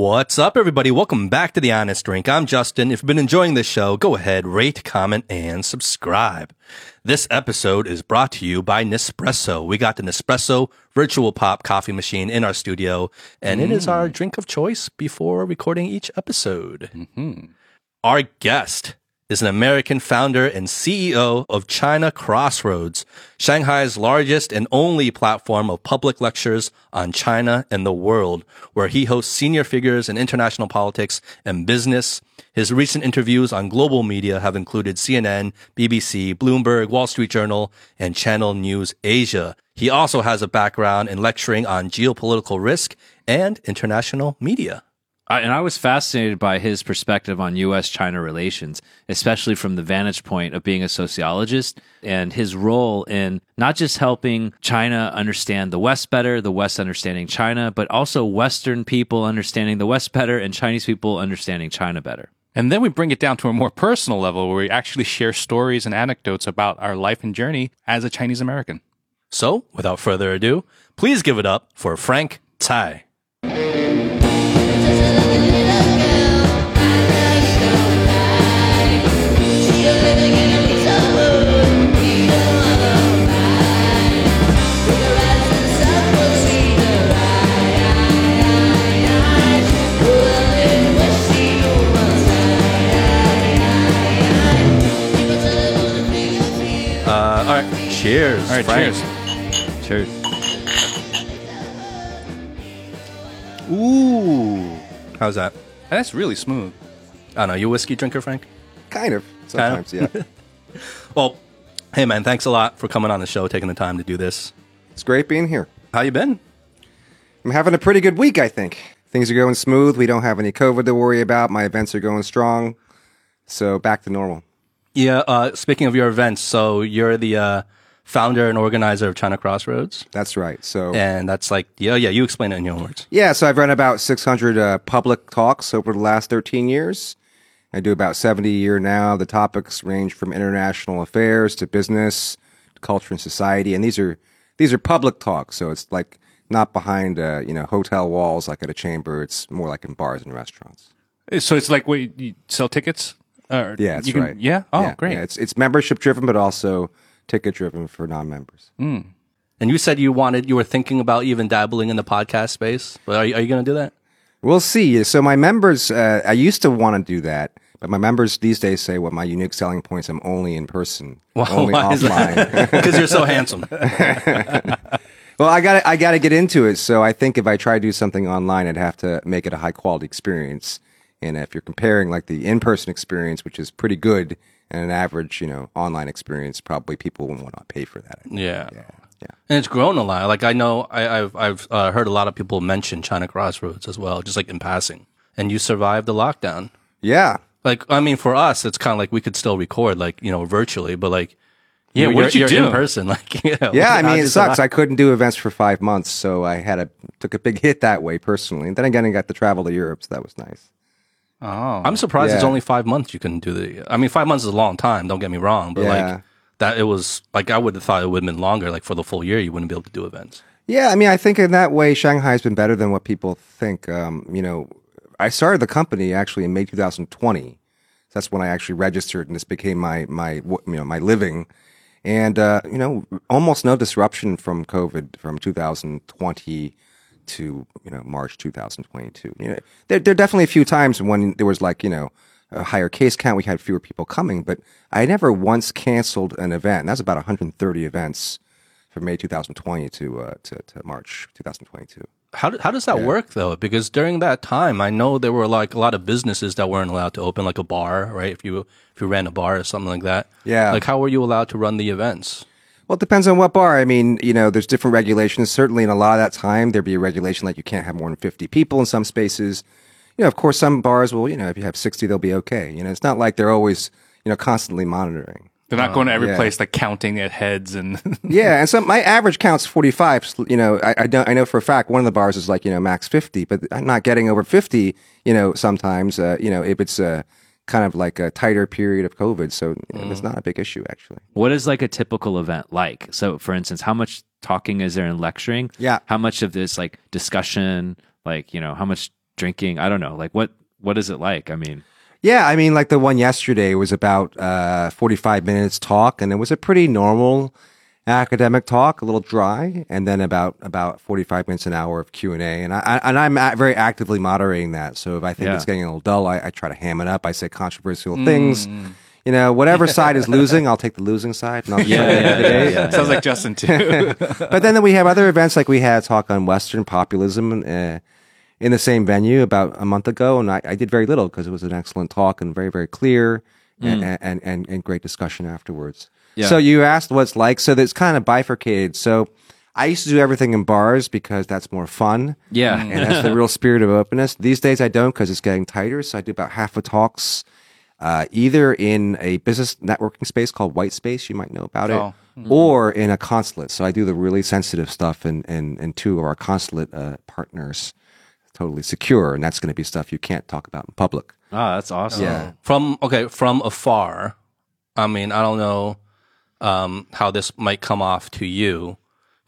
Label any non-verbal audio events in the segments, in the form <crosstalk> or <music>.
What's up, everybody? Welcome back to The Honest Drink. I'm Justin. If you've been enjoying this show, go ahead, rate, comment, and subscribe. This episode is brought to you by Nespresso. We got the Nespresso Vertuo POP coffee machine in our studio, and it is our mm. drink of choice before recording each episode. Mm-hmm. Our guest is an American founder and CEO of China Crossroads, Shanghai's largest and only platform of public lectures on China and the world, where he hosts senior figures in international politics and business. His recent interviews on global media have included CNN, BBC, Bloomberg, Wall Street Journal, and Channel News Asia. He also has a background in lecturing on geopolitical risk and international media. I, and I was fascinated by his perspective on U.S. China relations, especially from the vantage point of being a sociologist and his role in not just helping China understand the West better, the West understanding China, but also Western people understanding the West better and Chinese people understanding China better. And then we bring it down to a more personal level where we actually share stories and anecdotes about our life and journey as a Chinese American. So, without further ado, please give it up for Frank Tsai. Cheers. All right, Frank. cheers. Cheers. Ooh, how's that? That's really smooth. I don't know. You a whiskey drinker, Frank? Kind of. Sometimes, yeah. <laughs> <laughs> Well, hey man, thanks a lot for coming on the show, taking the time to do this. It's great being here. How you been? I'm having a pretty good week, I think. Things are going smooth. We don't have any COVID to worry about. My events are going strong. So back to normal. Yeah. Uh, speaking of your events, so you're the uh, founder and organizer of China Crossroads, That's right. So and that's like, yeah, yeah. You explain it in your own words. yeah, so I've run about 600 uh, public talks over the last 13 years. I do about 70 a year now. The topics range from international affairs to business, to culture and society, and these are these are public talks. So it's like not behind uh, you know hotel walls like at a chamber. It's more like in bars and restaurants. So it's like, wait, you sell tickets? Uh, Yeah, that's you can- right. Yeah? Oh, Yeah, great. yeah, it's it's membership driven, but also ticket driven for non-members. And you said you wanted, you were thinking about even dabbling in the podcast space. But are you, are you going to do that? We'll see. So my members, uh, I used to want to do that, but my members these days say, "Well, my unique selling points, I'm only in person, only why offline." <laughs> Because you're so handsome. <laughs> well, I got I got to get into it. So I think if I try to do something online, I'd have to make it a high quality experience. And if you're comparing like the in person experience, which is pretty good, and an average, you know, online experience, probably people will not pay for that. Yeah. yeah. Yeah. And it's grown a lot. Like I know, I, I've I've uh, heard a lot of people mention China Crossroads as well, just like in passing. And you survived the lockdown. Yeah. Like I mean, for us, it's kind of like we could still record, like you know, virtually, but like, Yeah, you're, what did you you're do? in person? <laughs> Like, you know, Yeah, I mean, it sucks. I couldn't do events for five months, so I had a took a big <laughs> hit that way personally. And then again, I got to travel to Europe, so that was nice. Oh. I'm surprised it's only five months you can do the. I mean, five months is a long time. Don't get me wrong, but Yeah. like that, it was like I would have thought it would have been longer. Like for the full year, you wouldn't be able to do events. Yeah, I mean, I think in that way, Shanghai has been better than what people think. Um, you know, I started the company actually in May 2020. That's when I actually registered, and this became my my you know my living. And uh, you know, almost no disruption from COVID from 2020 to you know March 2022. You know, there there are definitely a few times when there was like you know a higher case count, we had fewer people coming, but I never once canceled an event. That's about 130 events from May 2020 to uh, to, to March 2022. How, do- how does that work though? Because during that time, I know there were like a lot of businesses that weren't allowed to open, like a bar, right? If you if you ran a bar or something like that, Yeah. Like how were you allowed to run the events? Well, it depends on what bar. I mean, you know, there's different regulations. Certainly, in a lot of that time, there'd be a regulation like you can't have more than 50 people in some spaces. You know, of course, some bars will, you know, if you have 60, they'll be okay. You know, it's not like they're always, you know, constantly monitoring. They're not going to every yeah. place like counting at heads and <laughs> Yeah, and some my average count's 45. You know, I, I don't I know for a fact one of the bars is like you know max 50, but I'm not getting over 50. You know, sometimes uh, you know if it's a kind of like a tighter period of COVID, so know, it's not a big issue actually. What is like a typical event like? So, for instance, how much talking is there in lecturing? Yeah. How much of this like discussion, like, you know, how much drinking? I don't know. Like what what is it like? I mean, Yeah, I mean, like the one yesterday was about uh, 45 minutes talk, and it was a pretty normal academic talk, a little dry, and then about about 45 minutes an hour of Q and A. And I, I and I'm a- very actively moderating that. So if I think Yeah. it's getting a little dull, I, I try to ham it up. I say controversial things. You know, whatever <laughs> side is losing, I'll take the losing side. And I'll yeah, yeah, yeah, yeah. Sounds like Justin too. <laughs> but then we have other events like we had a talk on Western populism uh, in the same venue about a month ago, and I, I did very little because it was an excellent talk and very very clear and, and, and and great discussion afterwards. Yeah. So you asked what's like. So it's kind of bifurcated. So I used to do everything in bars because that's more fun. Yeah. and that's the real spirit of openness. These days I don't because it's getting tighter. So I do about half the talks. Uh, either in a business networking space called White Space, you might know about it, Oh. or in a consulate. So I do the really sensitive stuff in, in, in two of our consulate uh, partners, totally secure, and that's going to be stuff you can't talk about in public. Oh, that's awesome. Yeah. From okay, from afar. I mean, I don't know um, how this might come off to you,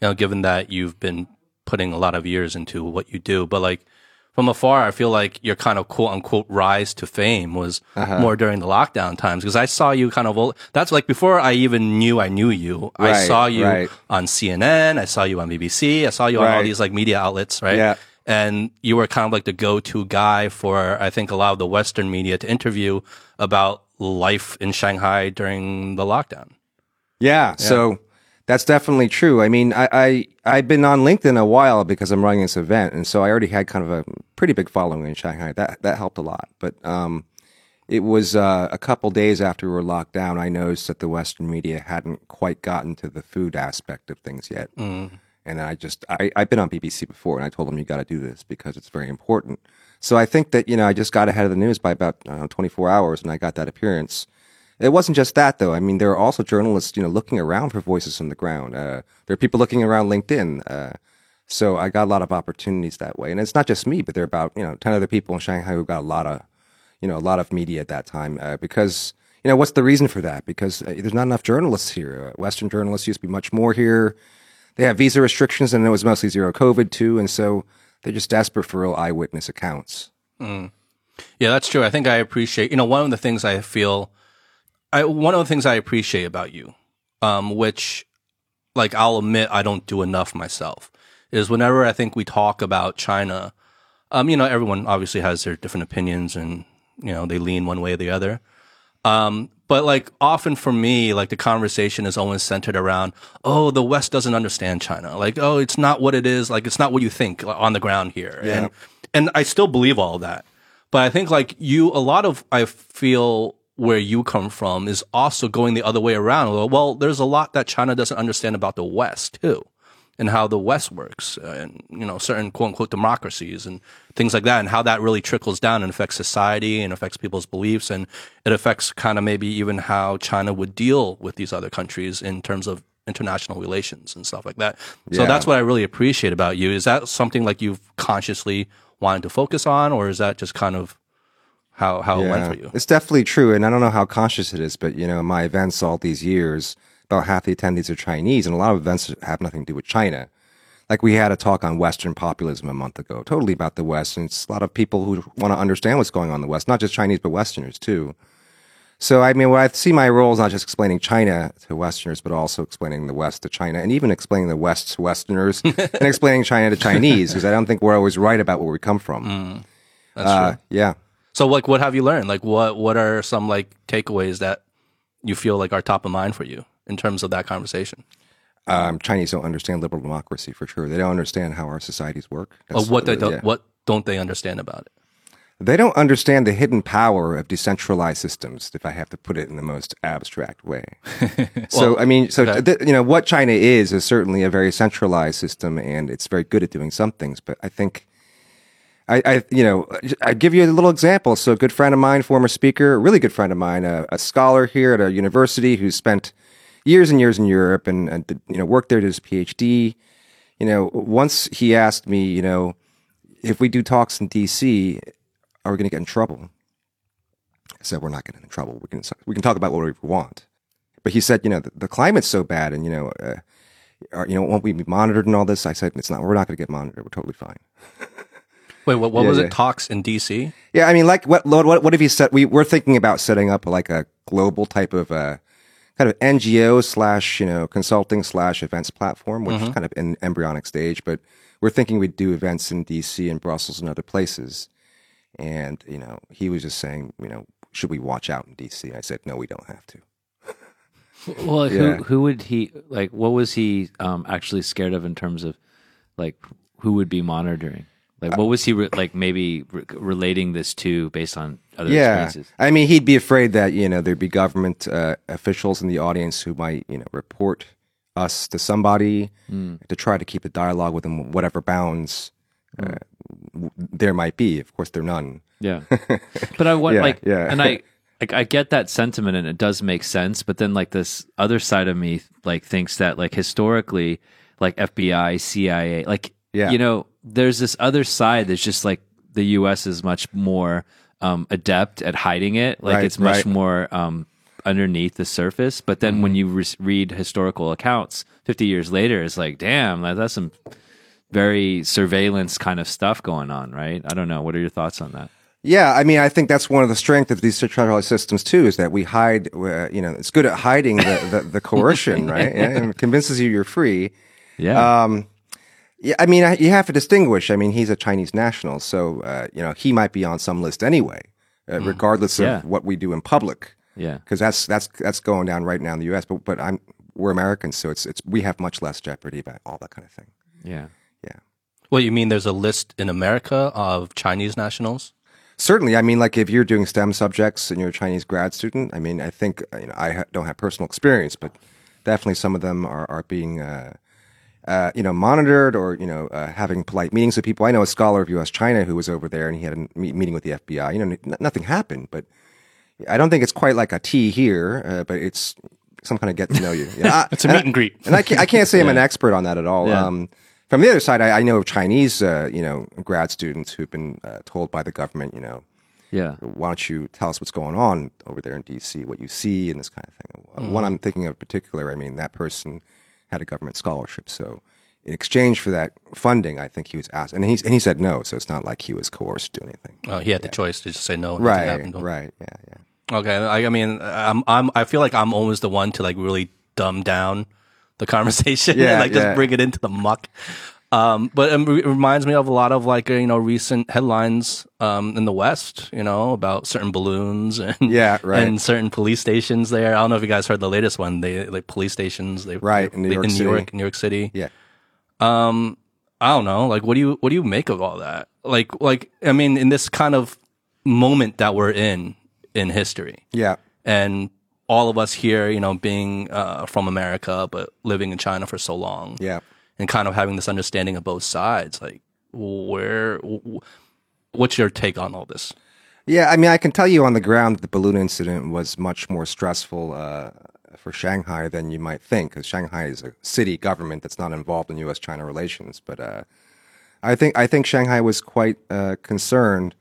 you know, given that you've been putting a lot of years into what you do. But like from afar, I feel like your kind of quote unquote rise to fame was Uh-huh. more during the lockdown times because I saw you kind of. That's like before I even knew I knew you. I saw you right. on CNN. I saw you on BBC. I saw you on all these like media outlets, right? Yeah. and you were kind of like the go-to guy for I think a lot of the Western media to interview about life in Shanghai during the lockdown. Yeah, so that's definitely true. I mean, I, I I've been on LinkedIn a while because I'm running this event, and so I already had kind of a pretty big following in Shanghai. That that helped a lot. But um, it was uh, a couple days after we were locked down. I noticed that the Western media hadn't quite gotten to the food aspect of things yet, and I just I I've been on BBC before, and I told them you got to do this because it's very important. So I think that you know I just got ahead of the news by about uh, 24 hours, and I got that appearance. It wasn't just that, though. I mean, there are also journalists, you know, looking around for voices on the ground. Uh, there are people looking around LinkedIn. Uh, so I got a lot of opportunities that way. And it's not just me, but there are about, you know, 10 other people in Shanghai who got a lot of, you know, a lot of media at that time. Uh, because, you know, what's the reason for that? Because uh, there's not enough journalists here. Uh, Western journalists used to be much more here. They have visa restrictions, and it was mostly zero COVID, too. And so they're just desperate for real eyewitness accounts. Yeah, that's true. I think I appreciate, you know, one of the things I feel, I, one of the things I appreciate about you, um, which like I'll admit I don't do enough myself, is whenever I think we talk about China, um, you know, everyone obviously has their different opinions and, you know, they lean one way or the other. Um, but like often for me, like the conversation is always centered around, oh, the West doesn't understand China. Like, oh, it's not what it is. Like, it's not what you think on the ground here. And, and I still believe all that. But I think like you, a lot of, I feel where you come from is also going the other way around. Well, there's a lot that China doesn't understand about the West too and how the West works uh, and, you know, certain quote unquote democracies and things like that and how that really trickles down and affects society and affects people's beliefs. And it affects kind of maybe even how China would deal with these other countries in terms of international relations and stuff like that. So Yeah. that's what I really appreciate about you. Is that something like you've consciously wanted to focus on or is that just kind of how, how it went for you? It's definitely true. And I don't know how conscious it is, but you know, my events all these years, about half the attendees are Chinese, and a lot of events have nothing to do with China. Like we had a talk on Western populism a month ago, totally about the West. And it's a lot of people who want to understand what's going on in the West, not just Chinese, but Westerners too. So, I mean, I see my role is not just explaining China to Westerners, but also explaining the West to China, and even explaining the West to Westerners, <laughs> and explaining China to Chinese, because I don't think we're always right about where we come from. That's uh, true. yeah. So like what have you learned? Like what what are some like takeaways that you feel like are top of mind for you in terms of that conversation? um, Chinese don't understand liberal democracy for sure. They don't understand how our societies work. Or what they don't yeah. what don't they understand about it? They don't understand the hidden power of decentralized systems. If I have to put it in the most abstract way. <laughs> so I mean, so th- you know what China is is certainly a very centralized system, and it's very good at doing some things. But I think. I, I, you know, I give you a little example. So, a good friend of mine, former speaker, really good friend of mine, a, a scholar here at a university who spent years and years in Europe and, and you know worked there, to his PhD. You know, once he asked me, you know, if we do talks in DC, are we going to get in trouble? I said, we're not getting in trouble. We can we can talk about whatever we want. But he said, you know, the, the climate's so bad, and you know, uh, are, you know, won't we be monitored and all this? I said, it's not. We're not going to get monitored. We're totally fine. <laughs> Wait, what, what Yeah, was yeah. it? Talks in DC? Yeah, I mean, like, what, what, what, what if you set? We we're thinking about setting up like a global type of uh, kind of NGO slash you know consulting slash events platform, which is kind of in embryonic stage. But we're thinking we'd do events in DC and Brussels and other places. And you know, he was just saying, you know, should we watch out in DC? I said, no, we don't have to. <laughs> Well, Yeah. who who would he like? What was he um, actually scared of in terms of like who would be monitoring? Like, what was he re- like? Maybe re- relating this to based on other yeah, experiences. I mean, he'd be afraid that you know there'd be government uh, officials in the audience who might you know report us to somebody to try to keep the dialogue within whatever bounds uh, w- there might be. Of course, there are none. Yeah, <laughs> but I want Yeah, like, yeah. and I like I get that sentiment, and it does make sense. But then like this other side of me like thinks that like historically, like FBI, CIA, like Yeah. you know, there's this other side that's just like the U.S. is much more um, adept at hiding it. Like Right, it's much right. Mm-hmm. more um, underneath the surface. But then when you re- read historical accounts, 50 years later, it's like, damn, that, that's some very surveillance kind of stuff going on, right? I don't know. What are your thoughts on that? Yeah, I mean, I think that's one of the strengths of these centralized systems too, is that we hide. Uh, you know, it's good at hiding the the, the coercion, <laughs> right? Yeah, and it convinces you you're free. Yeah. Um, yeah, I mean, you have to distinguish. I mean, he's a Chinese national, so uh, you know he might be on some list anyway, uh, regardless of Yeah. what we do in public, yeah. because that's that's that's going down right now in the U.S. But but I'm we're Americans, so it's it's we have much less jeopardy about all that kind of thing. Yeah. Yeah, Well, you mean? There's a list in America of Chinese nationals? certainly. I mean, like if you're doing STEM subjects and you're a Chinese grad student, I mean, I think you know I ha- don't have personal experience, but definitely some of them are are being. Uh, uh, you know, monitored or, you know, uh, having polite meetings with people. I know a scholar of U.S. China who was over there and he had a me- meeting with the FBI. You know, n- nothing happened, but I don't think it's quite like a tea here, uh, but it's some kind of get to know you. you know, <laughs> I- It's a meet and greet. and I can't, I can't say I'm an expert on that at all. Yeah. Um, from the other side, I, I know of Chinese, uh, you know, grad students who've been uh, told by the government, you know, Yeah. why don't you tell us what's going on over there in D.C., what you see, and this kind of thing. Mm-hmm. One I'm thinking of in particular, I mean, that person had a government scholarship, so in exchange for that funding, I think he was asked, and he and he said no, so it's not like he was coerced to do anything. Oh, he had the choice to just say no. Right, right, yeah, yeah. Okay, I, I mean, I'm, I'm, I feel like I'm always the one to like really dumb down the <laughs> conversation Yeah, and like just bring it into the muck. Um, but it re- reminds me of a lot of like uh, you know recent headlines um, in the West, you know, about certain balloons <laughs> and Yeah, right. and certain police stations there. I don't know if you guys heard the latest one. They like police stations, they Right, in New York in City. New York, New York City. Yeah. Um, I don't know. Like, what do you what do you make of all that? Like, like I mean, in this kind of moment that we're in in history, Yeah. and all of us here, you know, being uh, from America but living in China for so long, Yeah. And kind of having this understanding of both sides. Like, where, what's your take on all this? Yeah, I mean, I can tell you on the ground that the balloon incident was much more stressful uh, for Shanghai than you might think, because Shanghai is a city government that's not involved in U.S.-China relations. But uh, I think I think Shanghai was quite uh, concerned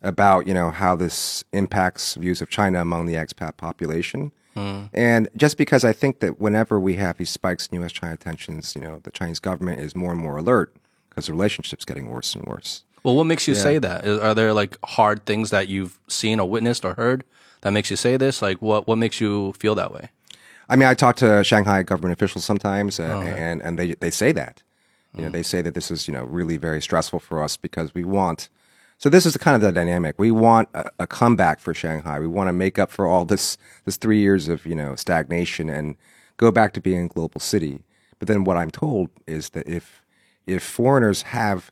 about you know how this impacts views of China among the expat population. And just because I think that whenever we have these spikes in U.S.-China tensions, you know, the Chinese government is more and more alert because the relationship's getting worse and worse. Well, what makes you say that? Are there like hard things that you've seen or witnessed or heard that makes you say this? Like, what what makes you feel that way? I mean, I talk to Shanghai government officials sometimes, uh, and and they they say that, you know, they say that this is you know really very stressful for us because we want. So this is kind of the dynamic. We want a, a comeback for Shanghai. We want to make up for all this this three years of you know stagnation and go back to being a global city. But then what I'm told is that if if foreigners have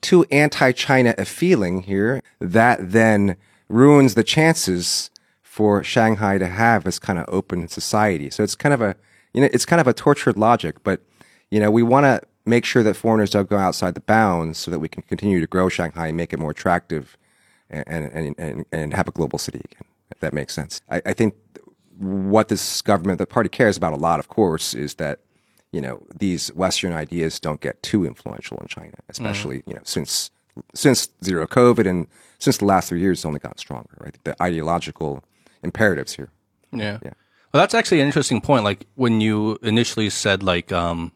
too anti-China a feeling here, that then ruins the chances for Shanghai to have this kind of open society. So it's kind of a, you know, it's kind of a tortured logic, but, you know, we want to make sure that foreigners don't go outside the bounds so that we can continue to grow Shanghai and make it more attractive and, and, and, and have a global city again, if that makes sense. I, I think what this government, the party cares about a lot, of course, is that, you know, these Western ideas don't get too influential in China, especially, you know, since, since zero COVID and since the last three years, it's only gotten stronger, right? The ideological imperatives here. Yeah. Well, that's actually an interesting point. Like when you initially said, like, um,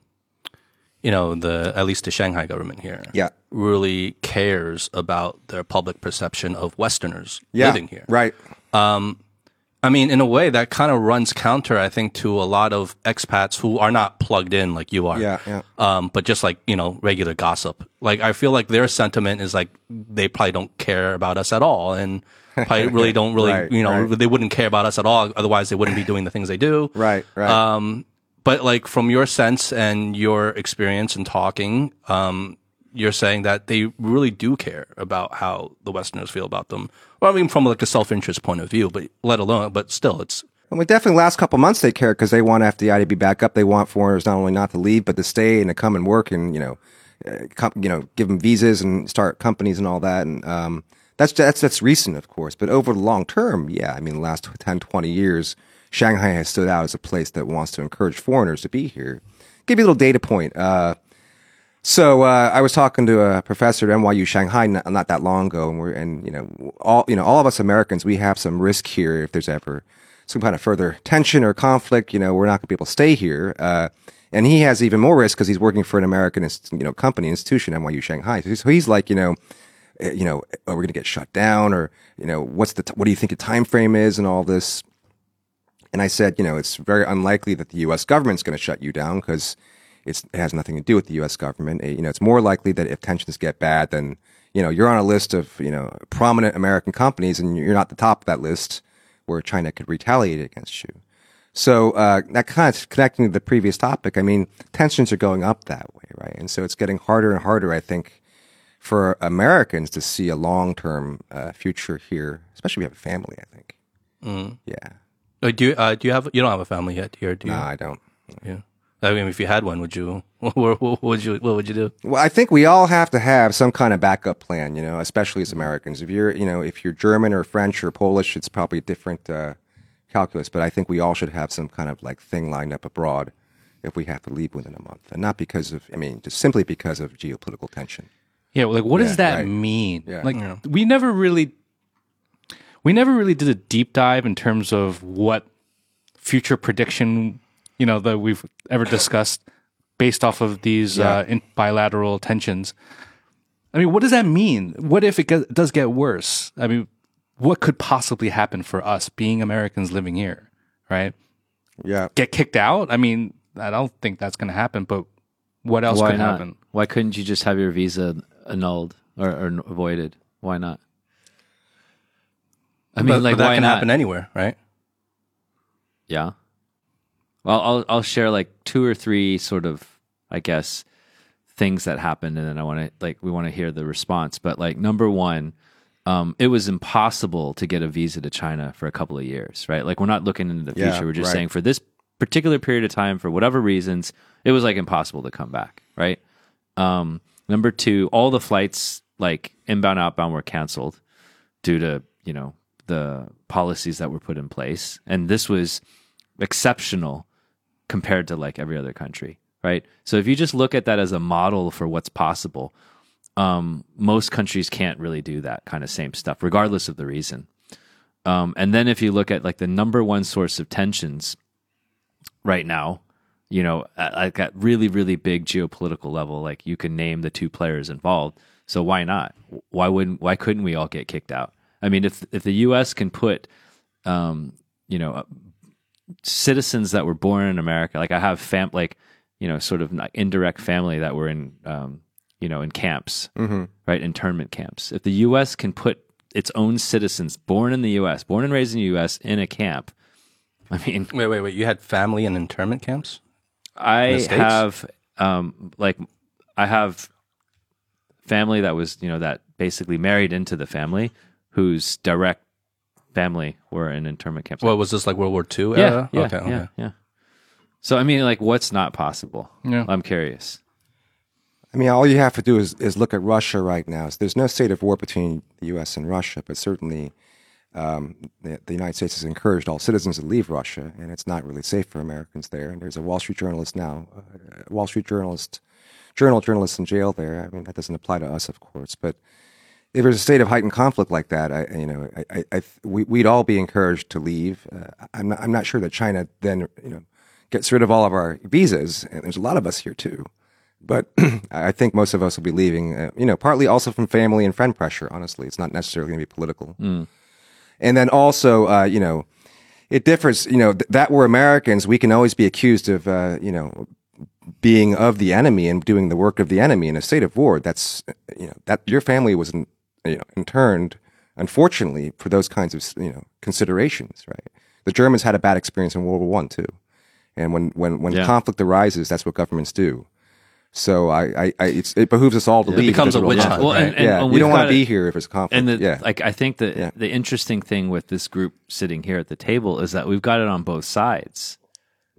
you know, the at least the Shanghai government here, Yeah. really cares about their public perception of Westerners Yeah, living here. right. I mean, in a way, that kind of runs counter, I think, to a lot of expats who are not plugged in like you are. Yeah, yeah. Um, but just like you know, regular gossip. Like I feel like their sentiment is like they probably don't care about us at all, and <laughs> probably really don't really, Right, you know, right. they wouldn't care about us at all. Otherwise, they wouldn't be doing the things they do. Right, right. Um, but like from your sense and your experience in talking, um, you're saying that they really do care about how the Westerners feel about them. Well, I mean, from like a self-interest point of view, but let alone, but still, it's Well, definitely last couple months they care because they want FDI to be back up. They want foreigners not only not to leave, but to stay and to come and work and, you know, com- you know, give them visas and start companies and all that. And, um, that's, that's, that's recent, of course. But over the long term, yeah, I mean, the last 10, 20 years, Shanghai has stood out as a place that wants to encourage foreigners to be here. Give you a little data point. Uh, so uh, I was talking to a professor at NYU Shanghai not, not that long ago, and we're and you know all you know all of us Americans we have some risk here if there's ever some kind of further tension or conflict. You know we're not going to be able to stay here, uh, and he has even more risk because he's working for an American you know company institution NYU Shanghai. So he's, like you know. eh, You know, are we going to get shut down, or you know, what's the t- what do you think the time frame is, and all this? And I said, you know, it's very unlikely that the U.S. government's going to shut you down because it has nothing to do with the U.S. government. Eh, You know, it's more likely that if tensions get bad, then you know you're on a list of you know prominent American companies, and you're not the top of that list where China could retaliate against you. So uh, that kind of connecting to the previous topic. I mean, tensions are going up that way, right? And so it's getting harder and harder, I think, for Americans to see a long-term uh, future here, especially if we have a family. I think. Yeah. Uh, do you uh, do you have you don't have a family yet here? Do you? No, I don't. Yeah. I mean, if you had one, would you? <laughs> What, what would you? What would you do? Well, I think we all have to have some kind of backup plan, you know, especially as Americans. If you're, you know, if you're German or French or Polish, it's probably a different uh, calculus. But I think we all should have some kind of like thing lined up abroad if we have to leave within a month, and not because of, I mean, just simply because of geopolitical tension. Yeah, like what does that right. mean? Yeah. Like we never really we never really did a deep dive in terms of what future prediction, you know, that we've ever discussed based off of these uh, in bilateral tensions. I mean, what does that mean? What if it get, does get worse? I mean, what could possibly happen for us being Americans living here, right? Yeah. Get kicked out? I mean, I don't think that's going to happen, but what else Why could not? happen? Why couldn't you just have your visa annulled or, or avoided? Why not? I mean, but, like, but that can not? happen anywhere, right? Yeah. Well, I'll I'll share like two or three sort of, I guess, things that happened, and then I want to like we want to hear the response. But like number one, um, it was impossible to get a visa to China for a couple of years, right? Like we're not looking into the Yeah, future. We're just right. saying for this particular period of time, for whatever reasons, it was like impossible to come back, right? Um, number two, all the flights like inbound, outbound were canceled due to you know the policies that were put in place, and this was exceptional compared to like every other country, right? So if you just look at that as a model for what's possible, um, most countries can't really do that kind of same stuff, regardless of the reason. Um, and then if you look at like the number one source of tensions right now, you know, at, at really, really big geopolitical level, like you can name the two players involved. So why not? Why wouldn't? Why couldn't we all get kicked out? I mean, if if the U.S. can put, um, you know, citizens that were born in America, like I have fam, like you know, sort of indirect family that were in, um, you know, in camps, right, internment camps. If the U.S. can put its own citizens born in the U.S., born and raised in the U.S., in a camp, <laughs> I mean, Wait, wait, wait. You had family in internment camps? I have um like I have family that was you know that basically married into the family whose direct family were in internment camps. What was this like World War II yeah, era? yeah, okay, yeah, okay. yeah. So I mean, like, what's not possible? Yeah. I'm curious. I mean, all you have to do is, is look at Russia right now. So there's no state of war between the U.S. and Russia, but certainly um, the, the United States has encouraged all citizens to leave Russia, and it's not really safe for Americans there. And there's a Wall Street journalist now, uh, a Wall Street journalist, journal journalist in jail there. I mean, that doesn't apply to us, of course, but if there's a state of heightened conflict like that, I, you know, I, I, I we, we'd all be encouraged to leave. Uh, I'm not, I'm not sure that China then, you know, gets rid of all of our visas, and there's a lot of us here too. But <clears throat> I think most of us will be leaving, uh, you know, partly also from family and friend pressure. Honestly, it's not necessarily going to be political. And then also, uh, you know, it differs. You know, th- that we're Americans, we can always be accused of, uh, you know, being of the enemy and doing the work of the enemy in a state of war. That's, uh, you know, that your family was, in, you know, interned, unfortunately, for those kinds of, you know, considerations. Right. The Germans had a bad experience in World War One too, and when when when Yeah. conflict arises, that's what governments do. So I, I, I it's, it behooves us all to leave. becomes if a witch hunt, Well, right? and- yeah, and we've don't want gotta- be here if it's conflict. And the, yeah, like, I think that Yeah. the interesting thing with this group sitting here at the table is that we've got it on both sides.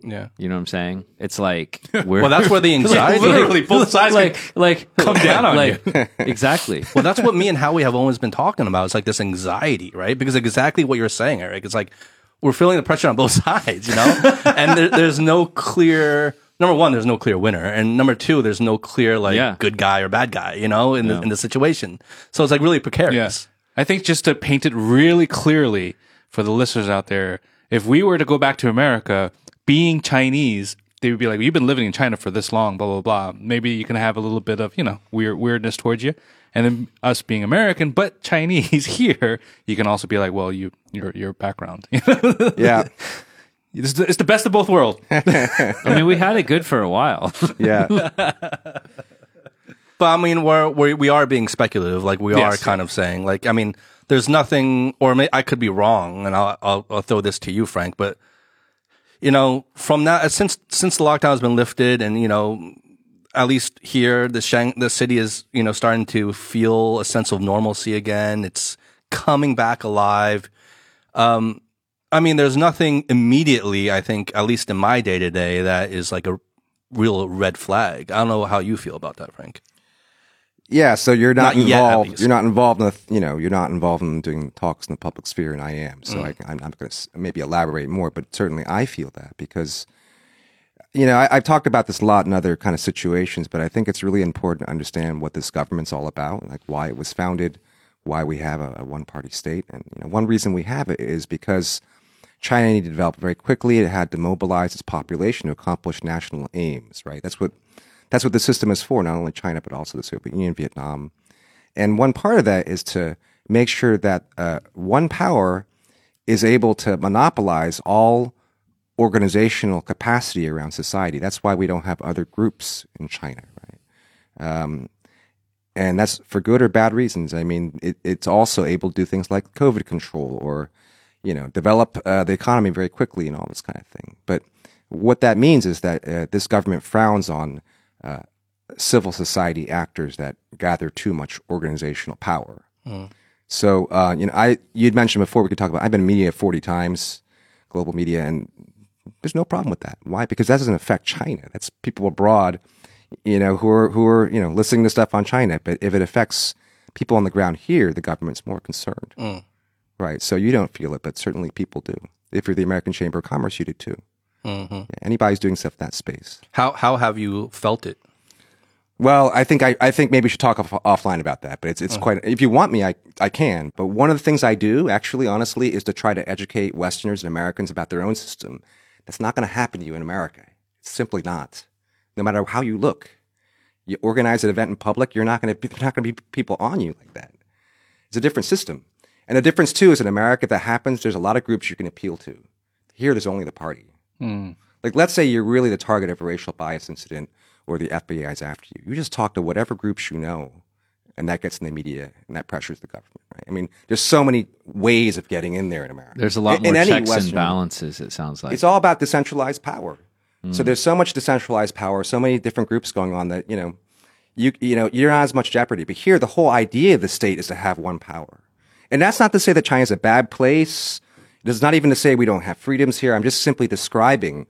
Yeah. You know what I'm saying? It's like <laughs> we're Well, that's where the <laughs> anxiety. Literally, both sides like like come down on like, <laughs> exactly. Well, that's what me and Howie have always been talking about. It's like this anxiety, right? Because exactly what you're saying, Eric. It's like we're feeling the pressure on both sides, you know? and there, there's no clear, number one, there's no clear winner. And number two, there's no clear, like, Yeah. good guy or bad guy, you know, in, the, in the situation. So it's like really precarious. Yes. I think just to paint it really clearly for the listeners out there, if we were to go back to America, being Chinese, they would be like, "You've been living in China for this long, blah blah blah. Maybe you can have a little bit of you know weird weirdness towards you." And then us being American but <laughs> Chinese here, you can also be like, "Well, you your your background, <laughs> yeah, it's, the, it's the best of both worlds." <laughs> I mean, we had it good for a while. yeah. But I mean, we're, we're we are being speculative, like we Yes, are kind of saying, like I mean, there's nothing, or may, I could be wrong, and I'll, I'll I'll throw this to you, Frank. But you know, from that since since the lockdown has been lifted, and you know, at least here, the Shang, the city is you know starting to feel a sense of normalcy again. It's coming back alive. Um, I mean, there's nothing immediately. I think, at least in my day to day, that is like a real red flag. I don't know how you feel about that, Frank. Yeah, so you're not, Not involved. least. You're not involved in the, you know, you're not involved in doing talks in the public sphere, and I am. So I, I'm, I'm going to maybe elaborate more, but certainly I feel that because, you know, I, I've talked about this a lot in other kind of situations, but I think it's really important to understand what this government's all about, like why it was founded, why we have a, a one-party state, and you know, one reason we have it is because China needed to develop very quickly. It had to mobilize its population to accomplish national aims. Right. That's what that's what the system is for. Not only China, but also the Soviet Union, Vietnam, and one part of that is to make sure that uh, one power is able to monopolize all organizational capacity around society. That's why we don't have other groups in China. Right. Um, and that's for good or bad reasons. I mean, it, it's also able to do things like COVID control or, you know, develop uh, the economy very quickly and all this kind of thing. But what that means is that uh, this government frowns on uh, civil society actors that gather too much organizational power. So, uh, you know, I you'd mentioned before we could talk about. I've been in media forty times, global media, and there's no problem with that. Why? Because that doesn't affect China. That's people abroad, you know, who are who are you know listening to stuff on China. But if it affects people on the ground here, the government's more concerned, right? So you don't feel it, but certainly people do. If you're the American Chamber of Commerce, you do too. Mm-hmm. Yeah, anybody's doing stuff in that space. How how have you felt it? Well, I think I, I think maybe we should talk off, offline about that. But it's it's mm. quite. If you want me, I I can. But one of the things I do, actually, honestly, is to try to educate Westerners and Americans about their own system. That's not going to happen to you in America. It's simply not. No matter how you look, you organize an event in public, you're not going to not going to be people on you like that. It's a different system. And the difference too is in America, if that happens, there's a lot of groups you can appeal to. Here, there's only the party. Hmm. Like, let's say you're really the target of a racial bias incident or the FBI is after you. You just talk to whatever groups you know, and that gets in the media, and that pressures the government, right? I mean, there's so many ways of getting in there in America. There's a lot In- more in checks and balances. It sounds like. It's all about decentralized power. So hmm. there's so much decentralized power, so many different groups going on that, you know, you, you know, you're not as much jeopardy. But here, the whole idea of the state is to have one power. And that's not to say that China's a bad place. It's not even to say we don't have freedoms here. I'm just simply describing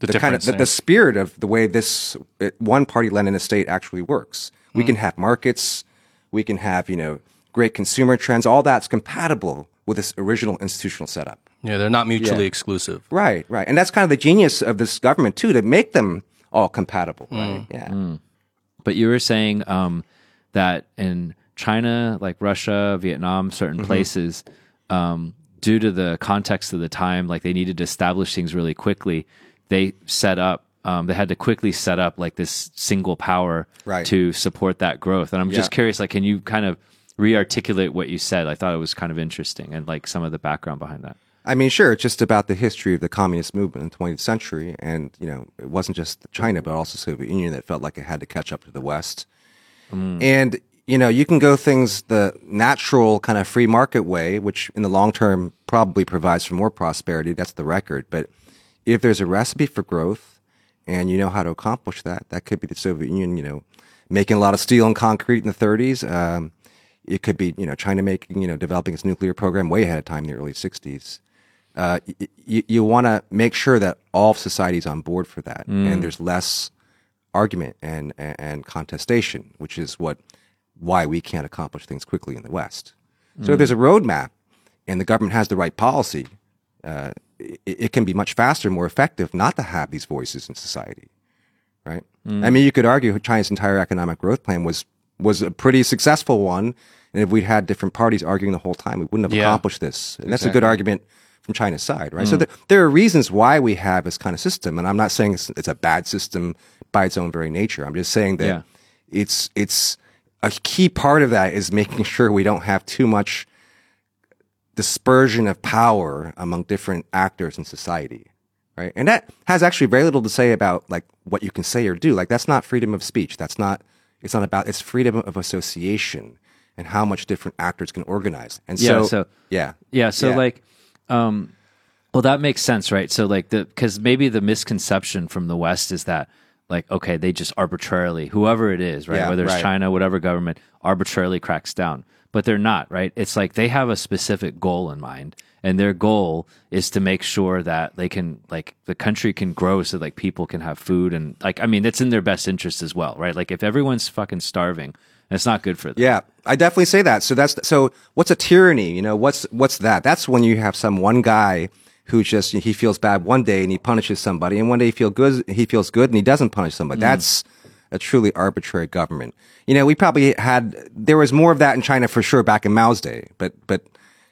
the, kind of the, the spirit of the way this uh, one party Leninist state actually works. We Mm. can have markets, we can have you know great consumer trends. All that's compatible with this original institutional setup. Yeah, they're not mutually Yeah. exclusive. Right, right, and that's kind of the genius of this government too to make them all compatible. Right? Yeah. But you were saying um, that in China, like Russia, Vietnam, certain Mm-hmm. places, um, due to the context of the time, like they needed to establish things really quickly. They set up um, they had to quickly set up like this single power Right. to support that growth. And I'm just curious, like, can you kind of re-articulate what you said? I thought it was kind of interesting and like some of the background behind that. I mean, sure, it's just about the history of the communist movement in the 20th century. And, you know, it wasn't just China, but also Soviet Union that felt like it had to catch up to the West. And, you know, you can go things the natural kind of free market way, which in the long term probably provides for more prosperity. That's the record. But if there's a recipe for growth and you know how to accomplish that, that could be the Soviet Union, you know, making a lot of steel and concrete in the 30s. Um, it could be, you know, China making, you know, developing its nuclear program way ahead of time in the early 60s uh, y- y- you want to make sure that all of is on board for that, and there's less argument and, and and contestation, which is what why we can't accomplish things quickly in the West. So if there's a roadmap, and the government has the right policy, uh, it, it can be much faster, more effective, not to have these voices in society, right? I mean, you could argue China's entire economic growth plan was was a pretty successful one, and if we'd had different parties arguing the whole time, we wouldn't have Yeah. accomplished this. And that's a good argument from China's side, right? So th- there are reasons why we have this kind of system, and I'm not saying it's, it's a bad system by its own very nature. I'm just saying that Yeah. it's it's a key part of that is making sure we don't have too much dispersion of power among different actors in society right and that has actually very little to say about like what you can say or do like that's not freedom of speech that's not it's not about it's freedom of association and how much different actors can organize and Yeah, so, so- yeah Yeah. So Yeah. like, um, well, that makes sense, right? So like the because maybe the misconception from the West is that like okay, they just arbitrarily whoever it is, right? Yeah, Whether it's right. China, whatever government arbitrarily cracks down, but they're not, right? It's like they have a specific goal in mind. And their goal is to make sure that they can, like, the country can grow so, like, people can have food and, like, I mean, it's in their best interest as well, right? Like, if everyone's fucking starving, it's not good for them. Yeah, I definitely say that. So that's so. What's a tyranny? You know, what's what's that? That's when you have some one guy who just he feels bad one day and he punishes somebody, and one day he feel good. He feels good and he doesn't punish somebody. That's a truly arbitrary government. You know, we probably had there was more of that in China for sure back in Mao's day, but but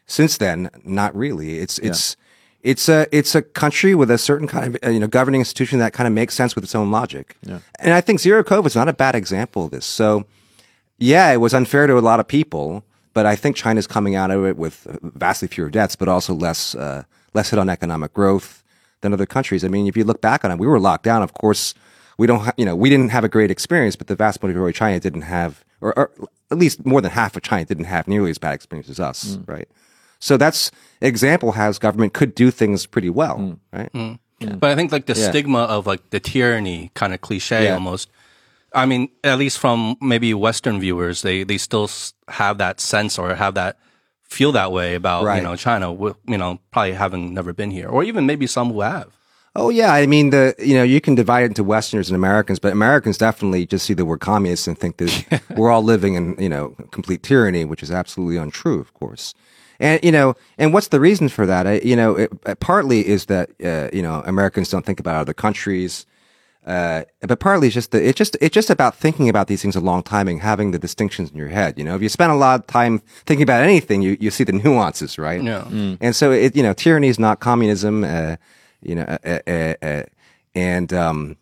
since then, not really. It's it's. It's a it's a country with a certain kind of you know governing institution that kind of makes sense with its own logic, and I think zero COVID is not a bad example of this. So, yeah, it was unfair to a lot of people, but I think China's coming out of it with vastly fewer deaths, but also less uh, less hit on economic growth than other countries. I mean, if you look back on it, we were locked down. Of course, we don't, ha- you know, we didn't have a great experience, but the vast majority of China didn't have, or, or at least more than half of China didn't have nearly as bad experience as us, mm. right? So that's example how government could do things pretty well, mm. right? Mm. But I think like the Yeah. stigma of like the tyranny kind of cliche Yeah. almost. I mean, at least from maybe Western viewers, they they still have that sense or have that feel that way about Right. you know China. You know, probably having never been here, or even maybe some who have. Oh yeah, I mean the you know you can divide it into Westerners and Americans, but Americans definitely just see the word communist and think that <laughs> we're all living in you know complete tyranny, which is absolutely untrue, of course. And you know, and what's the reason for that? I, you know, it, partly is that uh, you know Americans don't think about other countries, uh, but partly it's just the, it's just it's just about thinking about these things a long time and having the distinctions in your head. You know, if you spend a lot of time thinking about anything, you you see the <laughs> nuances, right? Yeah. And so it you know tyranny is not communism. Uh, you know, uh, uh, uh, and um,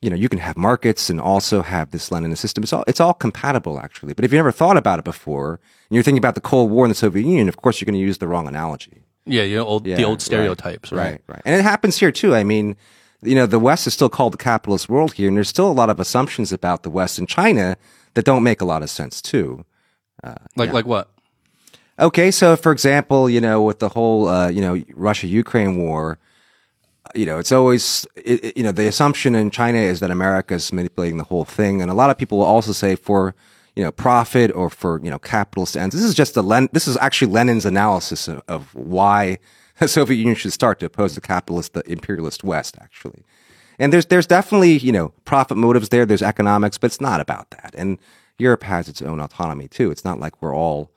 you know you can have markets and also have this Leninist system. It's all it's all compatible actually. But if you never thought about it before, and you're thinking about the Cold War and the Soviet Union, of course you're going to use the wrong analogy. Yeah, you know, old, the Yeah, old right, stereotypes, right? Right, right. And it happens here too. I mean, you know, the West is still called the capitalist world here, and there's still a lot of assumptions about the West and China that don't make a lot of sense too. Like like what? Okay, so for example, you know, with the whole, uh, you know, Russia Ukraine war, you know, it's always, it, it- you know, the assumption in China is that America is manipulating the whole thing, and a lot of people will also say for, you know, profit or for you know capitalist ends. This is just a Len. This is actually Lenin's analysis of, of why the Soviet Union should start to oppose the capitalist, the imperialist West, actually. And there's there's definitely you know profit motives there. There's economics, but it's not about that. And Europe has its own autonomy too. It's not like we're all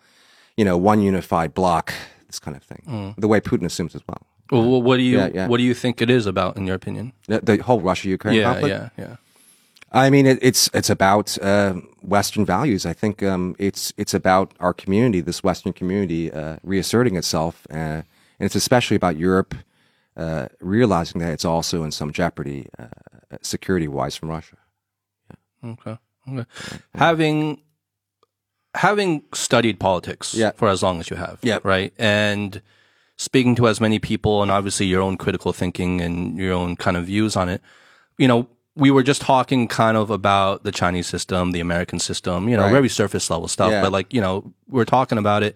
you know, one unified block, this kind of thing. The way Putin assumes as well. Well, wh- what do you Yeah, yeah. what do you think it is about, in your opinion? The, the whole Russia Ukraine Yeah, conflict. yeah, yeah. I mean, it, it's it's about uh, Western values. I think um, it's it's about our community, this Western community, uh, reasserting itself, uh, and it's especially about Europe uh, realizing that it's also in some jeopardy uh, security wise from Russia. Okay. Okay. Having having studied politics Yeah. for as long as you have, Yeah. right, and speaking to as many people, and obviously your own critical thinking and your own kind of views on it, you know, we were just talking kind of about the Chinese system, the American system, you know, Right. very surface level stuff, Yeah. but like you know, we're talking about it.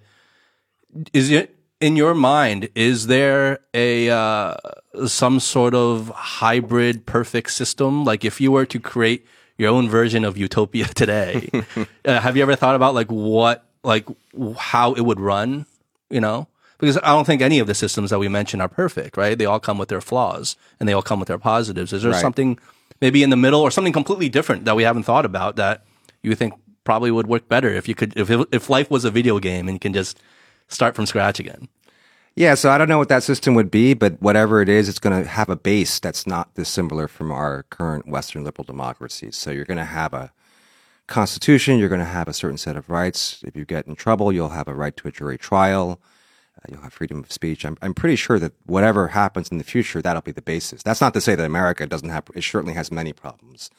Is it in your mind? Is there a uh, some sort of hybrid perfect system? Like if you were to create your own version of utopia <laughs> today, <laughs> uh, have you ever thought about like what, like how it would run? You know, because I don't think any of the systems that we mentioned are perfect, right? They all come with their flaws and they all come with their positives. Is there Right. something maybe in the middle or something completely different that we haven't thought about that you think probably would work better if you could, if if life was a video game and you can just start from scratch again? Yeah, so I don't know what that system would be, but whatever it is, it's going to have a base that's not dissimilar from our current Western liberal democracies. So you're going to have a constitution, you're going to have a certain set of rights. If you get in trouble, you'll have a right to a jury trial. Uh, you'll have freedom of speech. I'm, I'm pretty sure that whatever happens in the future, that'll be the basis. That's not to say that America doesn't have, it certainly has many problems.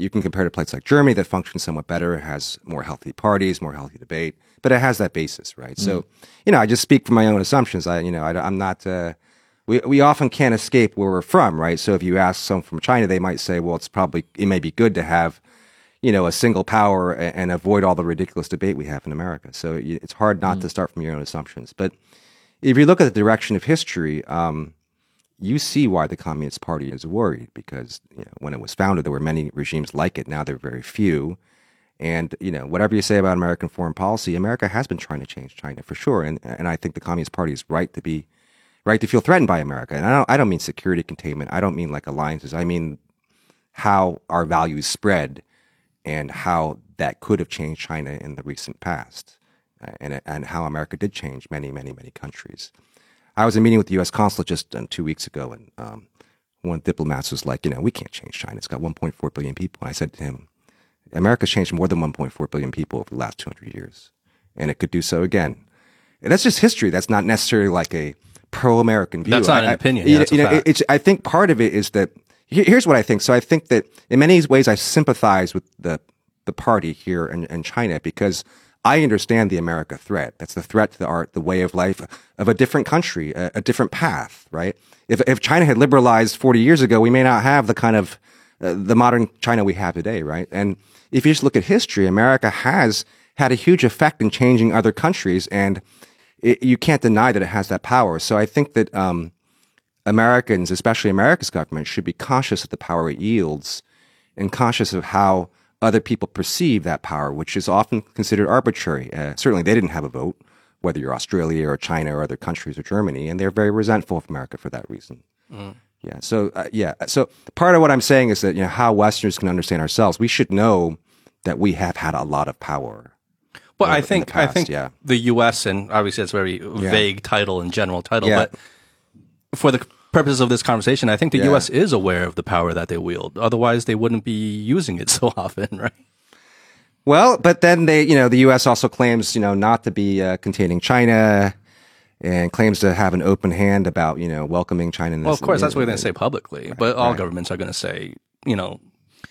You can compare to places like Germany that functions somewhat better, has more healthy parties, more healthy debate, but it has that basis, right? So, you know, I just speak from my own assumptions. I, you know, I, am not, uh, we, we often can't escape where we're from, right? So if you ask someone from China, they might say, well, it's probably, it may be good to have, you know, a single power and, and avoid all the ridiculous debate we have in America. So it's hard not to start from your own assumptions. But if you look at the direction of history, um, you see why the Communist Party is worried because you know, when it was founded, there were many regimes like it. Now there are very few. And you know, whatever you say about American foreign policy, America has been trying to change China for sure. And and I think the Communist Party is right to be right to feel threatened by America. And I don't I don't mean security containment. I don't mean like alliances. I mean how our values spread and how that could have changed China in the recent past, uh, and and how America did change many many many countries. I was in a meeting with the U.S. consulate just um, two weeks ago, and um, one of the diplomats was like, you know, we can't change China. It's got 1.4 billion people. And I said to him, America's changed more than 1.4 billion people over the last 200 years, and it could do so again. And that's just history. That's not necessarily like a pro-American view. That's not I- an I- opinion. You Yeah, know, that's a you know, it's, I think part of it is that here's what I think. So I think that in many ways I sympathize with the the party here in, in China because I understand the America threat. That's the threat to the art, the way of life of a different country, a, a different path, right? If if China had liberalized 40 years ago, we may not have the kind of uh, the modern China we have today, right? And if you just look at history, America has had a huge effect in changing other countries, and it, you can't deny that it has that power. So I think that um, Americans, especially America's government, should be conscious of the power it yields and conscious of how other people perceive that power, which is often considered arbitrary. Uh, certainly, they didn't have a vote, whether you're Australia or China or other countries or Germany, and they're very resentful of America for that reason. Yeah. So, uh, yeah. So part of what I'm saying is that, you know, how Westerners can understand ourselves, we should know that we have had a lot of power. Well, I think past, I think yeah. the U.S. and obviously it's a very vague title and general title, Yeah. but for the purposes of this conversation, I think the Yeah. U.S. is aware of the power that they wield. Otherwise, they wouldn't be using it <laughs> so often, right? Well, but then they, you know, the U.S. also claims, you know, not to be uh, containing China and claims to have an open hand about, you know, welcoming China. In Well, of this- course, that's what they're going to say publicly, but all right. governments are going to say, you know,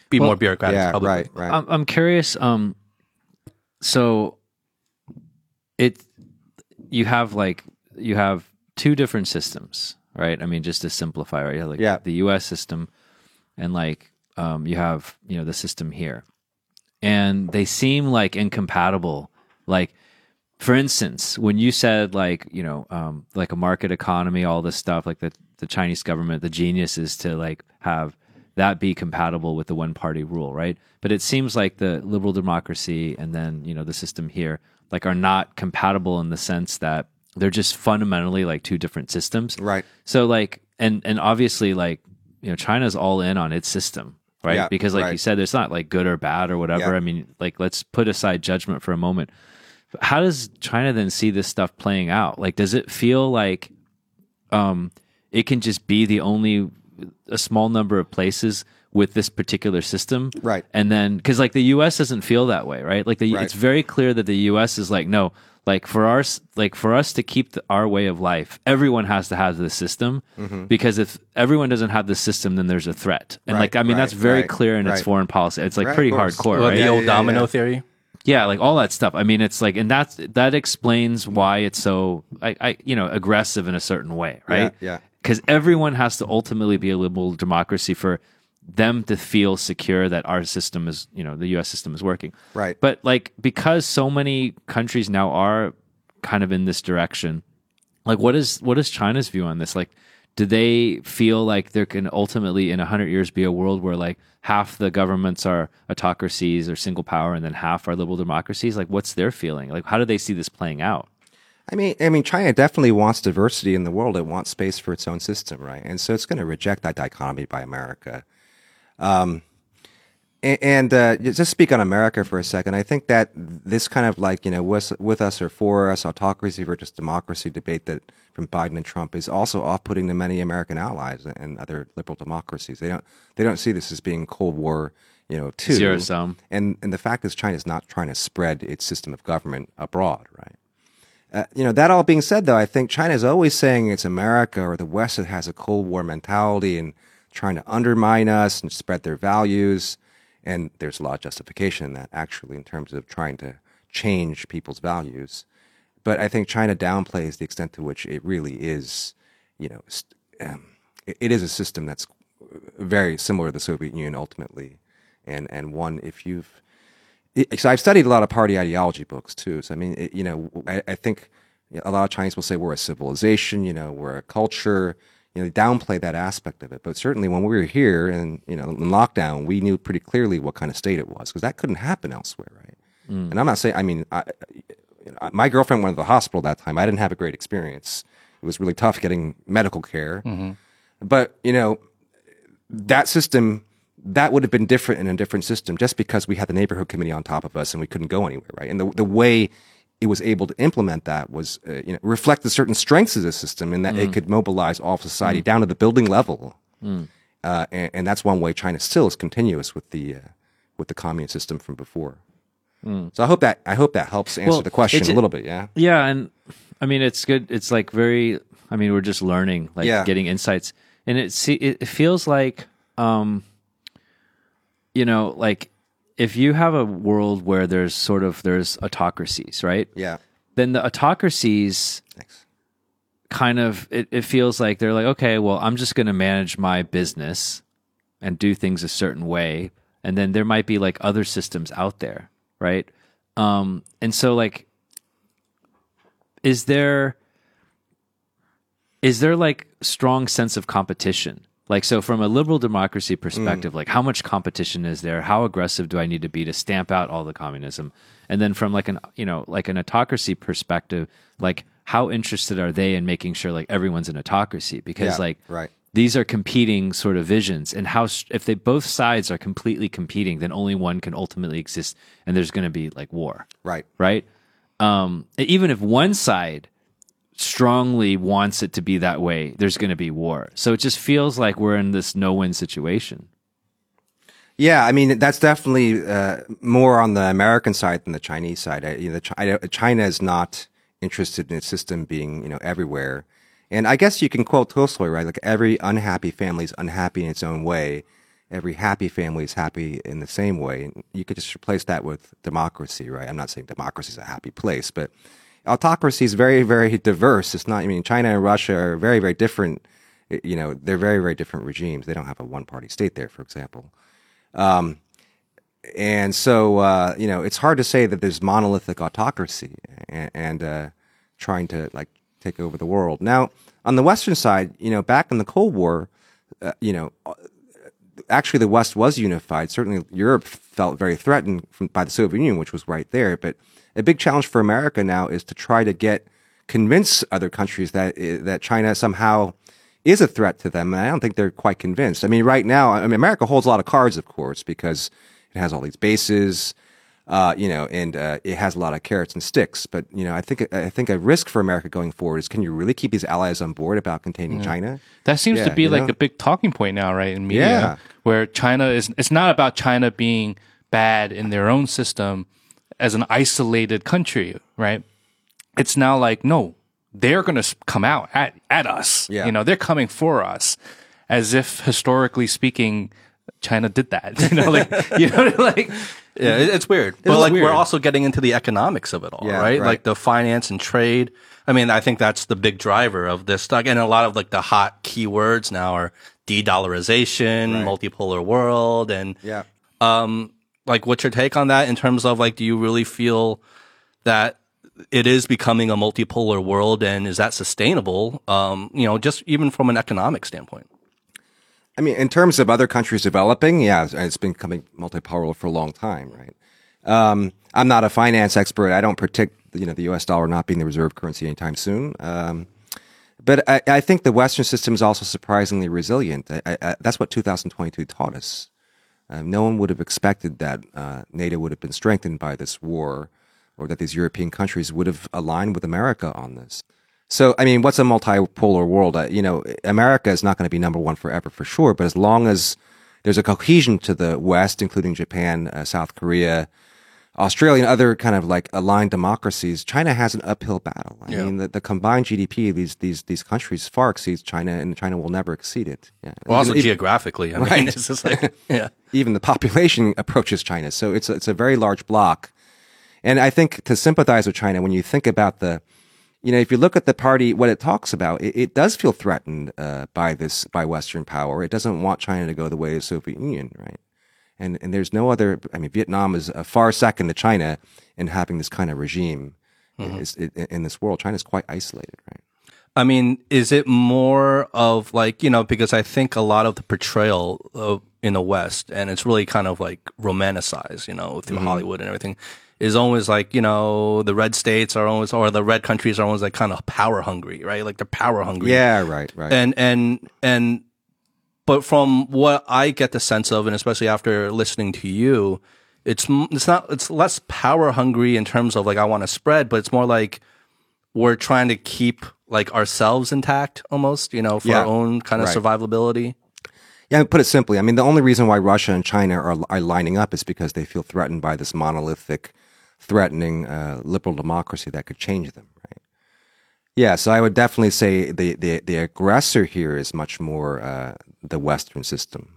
be more bureaucratic Yeah, publicly. right, right. I'm, I'm curious. Um, so it you have like you have two different systems, right? I mean, just to simplify, right? Like Yeah. the U.S. system, and like um, you have you know the system here, and they seem like incompatible. Like, for instance, when you said like you know um, like a market economy, all this stuff, like the the Chinese government, the genius is to like have that be compatible with the one party rule, right? But it seems like the liberal democracy and then you know the system here like are not compatible in the sense that they're just fundamentally like two different systems, Right. So like and and obviously like you know China's all in on its system, right? Yeah, because like you said, it's not like good or bad or whatever. Yeah. I mean, like let's put aside judgment for a moment. How does China then see this stuff playing out? Like, does it feel like um, it can just be the only a small number of places with this particular system, Right. And then because like the U.S. doesn't feel that way, right? Like the Right. it's very clear that the U.S. is like, no, like for us like for us to keep the, our way of life, everyone has to have the system mm-hmm. because if everyone doesn't have the system, then there's a threat. And Right, like I mean, that's very right, clear in its foreign policy. It's like Right, pretty hardcore, Well, right? the Yeah, old yeah, domino yeah. theory. Yeah, like all that stuff. I mean, it's like, and that's that explains why it's so, I, I you know, aggressive in a certain way, right? Yeah, yeah. Because everyone has to ultimately be a liberal democracy for them to feel secure that our system is, you know, the U.S. system is working. Right. But like, because so many countries now are kind of in this direction, like, what is what is China's view on this? Like, do they feel like there can ultimately in 100 years be a world where like half the governments are autocracies or single power and then half are liberal democracies like what's their feeling like how do they see this playing out I mean, I mean, China definitely wants diversity in the world. It wants space for its own system, right? And so it's going to reject that dichotomy by America. Um, and uh, just speak on America for a second. I think that this kind of like you know with, with us or for us autocracy versus democracy debate that from Biden and Trump is also off-putting to many American allies and other liberal democracies. They don't they don't see this as being Cold War, you know, two Zero sum. And and the fact is, China is not trying to spread its system of government abroad, right? Uh, you know, that all being said, though, I think China is always saying it's America or the West that has a Cold War mentality and trying to undermine us and spread their values. And there's a lot of justification in that, actually, in terms of trying to change people's values. But I think China downplays the extent to which it really is, you know, um, it, it is a system that's very similar to the Soviet Union ultimately, and and one if you've it- so I've studied a lot of party ideology books too. So I mean, it, you know, I, I think a lot of Chinese will say we're a civilization, you know, we're a culture. You know, downplay that aspect of it. But certainly when we were here and you know in lockdown, we knew pretty clearly what kind of state it was because that couldn't happen elsewhere, right? Mm. And I'm not saying. I mean, I, you know, my girlfriend went to the hospital that time. I didn't have a great experience. It was really tough getting medical care. Mm-hmm. But you know, that system that would have been different in a different system just because we had the neighborhood committee on top of us and we couldn't go anywhere right and the, the way it was able to implement that was uh, you know reflected certain strengths of the system in that it could mobilize all of society down to the building level. Uh, and, and that's one way china still is continuous with the uh, with the communist system from before. So i hope that i hope that helps answer Well, the question a little bit yeah? Yeah and i mean it's good it's like very i mean we're just learning like Yeah. getting insights. And it see it feels like um you know like if you have a world where there's sort of there's autocracies right? Yeah. Then the autocracies thanks. kind of it, it feels like they're like okay well i'm just going to manage my business and do things a certain way. And then there might be like other systems out there right? Um and so like is there is there like strong sense of competition like so from a liberal democracy perspective like how much competition is there? How aggressive do i need to be to stamp out all the communism? And then from like an you know like an autocracy perspective like how interested are they in making sure like everyone's an autocracy? Because Yeah, like right. these are competing sort of visions. And how if they both sides are completely competing then only one can ultimately exist and there's going to be like war. Right. Right? Um, even if one side strongly wants it to be that way, there's going to be war. So it just feels like we're in this no-win situation. Yeah, I mean that's definitely uh, more on the American side than the Chinese side. I, you know, China, China is not interested in its system being you know everywhere, and I guess you can quote Tolstoy, right? Like every unhappy family is unhappy in its own way. Every happy family is happy in the same way. You could just replace that with democracy, right? I'm not saying democracy is a happy place, but autocracy is very, very diverse. It's not. I mean, China and Russia are very, very different. You know, they're very, very different regimes. They don't have a one-party state there, for example and so uh, you know it's hard to say that there's monolithic autocracy and, and uh, trying to like take over the world. Now on the Western side, you know, back in the Cold War, uh, you know, actually the West was unified. Certainly Europe felt very threatened from, by the Soviet Union, which was right there. But a big challenge for America now is to try to get convince other countries that that China somehow is a threat to them. And I don't think they're quite convinced. I mean, right now, I mean, America holds a lot of cards, of course, because it has all these bases, uh, you know, and uh, it has a lot of carrots and sticks. But you know, I think I think a risk for America going forward is can you really keep these allies on board about containing China? That seems to be like know? the big talking point now, right? In media, Yeah. where China is, it's not about China being bad in their own system as an isolated country, right? it's now like no, they're going to come out at at us. Yeah. You know, they're coming for us, as if historically speaking, China did that. <laughs> You know, like you know, <laughs> like Yeah, it- it's weird. but like we're also getting into the economics of it all, Yeah, right? right. Like the finance and trade. I mean, I think that's the big driver of this. Like, and a lot of like the hot keywords now are de-dollarization, multipolar world, and Yeah. Um, like what's your take on that in terms of like do you really feel that it is becoming a multipolar world and is that sustainable um you know just even from an economic standpoint I mean, in terms of other countries developing, yeah, it's- been coming multipolar for a long time, right? Um, I'm not a finance expert. I don't predict, you know, the U.S. dollar not being the reserve currency anytime soon. Um, but I, I think the Western system is also surprisingly resilient. I, I, that's what 2022 taught us. Um, no one would have expected that uh, NATO would have been strengthened by this war, or that these European countries would have aligned with America on this. So, I mean, what's a multipolar world? Uh, you know, America is not going to be number one forever for sure, but as long as there's a cohesion to the West, including Japan, uh, South Korea, Australia, and other kind of like aligned democracies, China has an uphill battle. I mean, the, the combined GDP of these, these, these countries far exceeds China, and China will never exceed it. Yeah. well also Even- geographically i mean Right. it's just like <laughs> yeah even the population approaches China. So it's a, it's a very large block. And I think to sympathize with China, when you think about the, you know, if you look at the party, what it talks about, it, it does feel threatened uh, by this by Western power. It doesn't want China to go the way of the Soviet Union, right? And and there's no other. I mean, Vietnam is a far second to China in having this kind of regime. Mm-hmm. Is, in, in this world, China's quite isolated, right? I mean, is it more of like, you know, because I think a lot of the portrayal of, in the West, and it's really kind of like romanticized, you know, through mm-hmm. Hollywood and everything, is always like, you know, the red states are always, or the red countries are always like kind of power hungry, right? Like they're power hungry. Yeah, right, right. And, and, and, but from what I get the sense of, and especially after listening to you, it's, it's not, it's less power hungry in terms of like, I want to spread, but it's more like, we're trying to keep like ourselves intact almost, you know, for Yeah. our own kind of Right. survivability. Yeah, put it simply, I mean, the only reason why Russia and China are, are lining up is because they feel threatened by this monolithic, threatening uh, liberal democracy that could change them? Yeah, so I would definitely say the, the, the aggressor here is much more uh, the Western system.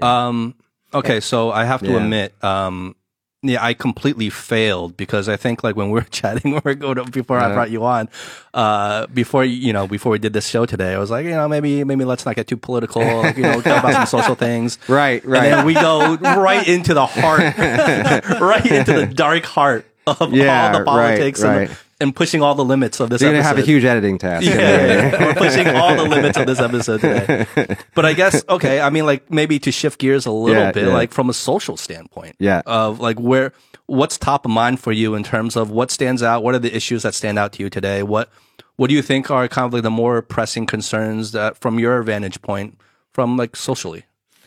Um, okay, so I have to Yeah. admit, um, yeah, I completely failed because I think like when we were <laughs> chatting, were going to, before I brought you on, uh, before you know, before we did this show today, I was like, you know, maybe maybe let's not get too political, you know, talk about some social things. Right, <laughs> right. And then we go right into the heart, <laughs> right into the dark heart of Yeah, all the politics right. and, and pushing all the limits of this. You're going to have a huge editing task. Yeah, we're pushing all the limits of this <laughs> episode today. But I guess okay. I mean, like maybe to shift gears a little Yeah, bit, yeah. like from a social standpoint, Yeah. of like where what's top of mind for you in terms of what stands out. What are the issues that stand out to you today? What what do you think are kind of like the more pressing concerns that from your vantage point, from like socially?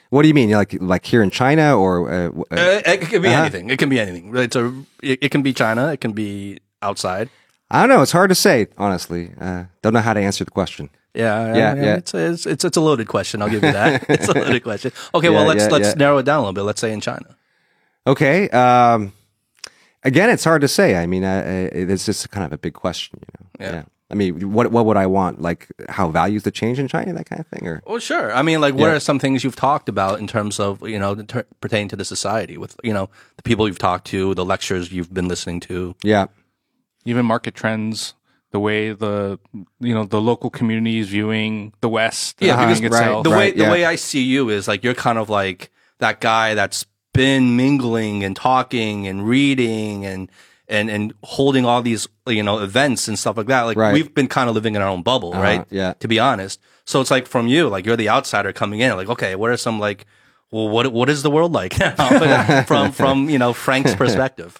What do you mean? Like like here in China or uh, uh, Uh, it, can be Uh-huh. anything. It can be anything. It's a. It, it can be China. It can be outside. I don't know. It's hard to say, honestly. Uh, don't know how to answer the question. Yeah, Yeah, yeah. It's, it's it's it's a loaded question. I'll give you that. <laughs> it's a loaded question. Okay, well let's yeah, let's yeah. narrow it down a little bit. Let's say in China. Okay. Um, again, it's hard to say. I mean, it's just kind of a big question, you know. Yeah. I mean, what what would I want? Like how values to change in China, that kind of thing, or Well, sure. I mean, like, what Yeah. are some things you've talked about in terms of you know ter- pertaining to the society with you know the people you've talked to, the lectures you've been listening to. yeah, even market trends, the way the you know the local community is viewing the West, Yeah, viewing because right. itself. the way Right, the yeah. way I see you is like you're kind of like that guy that's been mingling and talking and reading and and and holding all these you know events and stuff like that. Like Right. we've been kind of living in our own bubble, uh-huh, right? yeah. To be honest, so it's like from you, like you're the outsider coming in. Like, okay, what are some like, well, what what is the world like <laughs> <laughs> from from you know Frank's <laughs> perspective.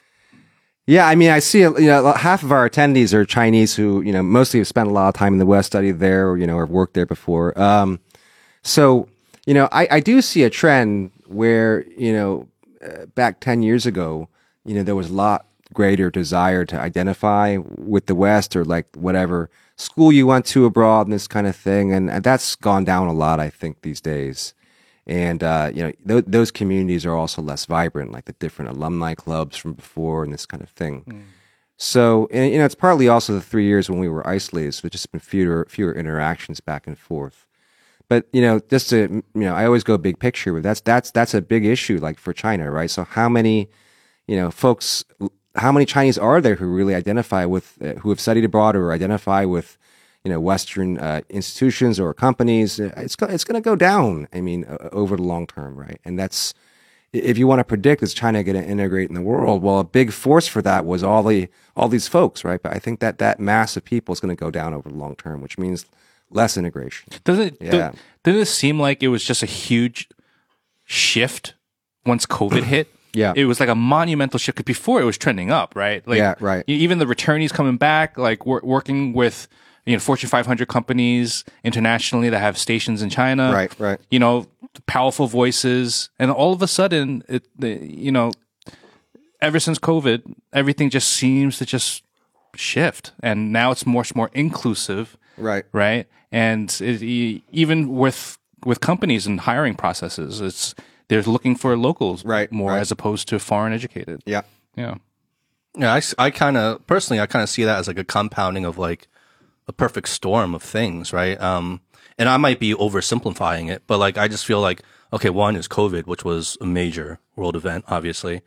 Yeah. I mean, I see. You know, half of our attendees are Chinese who, you know, mostly have spent a lot of time in the West, studied there, or you know, or worked there before. Um, so you know, I, I do see a trend where you know, uh, back ten years ago, you know, there was a lot greater desire to identify with the West or like whatever school you went to abroad and this kind of thing, and, and that's gone down a lot, I think, these days. And uh, you know, th- those communities are also less vibrant, like the different alumni clubs from before and this kind of thing. So, and, you know, it's partly also the three years when we were isolated, so there's just been fewer fewer interactions back and forth. But you know, just to you know, I always go big picture, but that's that's that's a big issue, like for China, right? So, how many, you know, folks, how many Chinese are there who really identify with, uh, who have studied abroad or identify with, you know, Western uh, institutions or companies? It's go, it's going to go down. I mean, uh, over the long term, right? And that's if you want to predict is China going to integrate in the world? Well, a big force for that was all the all these folks, right? But I think that that mass of people is going to go down over the long term, which means less integration. Does it? Yeah. Didn't it seem like it was just a huge shift once COVID <clears throat> hit? Yeah. it was like a monumental shift. 'cause before it was trending up, right? Like, Yeah, right. Even the returnees coming back, like working with you know Fortune 500 companies internationally that have stations in China, Right, right. You know, powerful voices, and all of a sudden, it the, you know, ever since COVID, everything just seems to just shift, and now it's much more inclusive Right. right? And it, even with with companies and hiring processes, it's they're looking for locals Right, more right. as opposed to foreign educated. Yeah. Yeah. Yeah, I, I kind of personally, I kind of see that as like a compounding of like a perfect storm of things, right? Um, and I might be oversimplifying it, but like I just feel like okay, one is COVID, which was a major world event, obviously,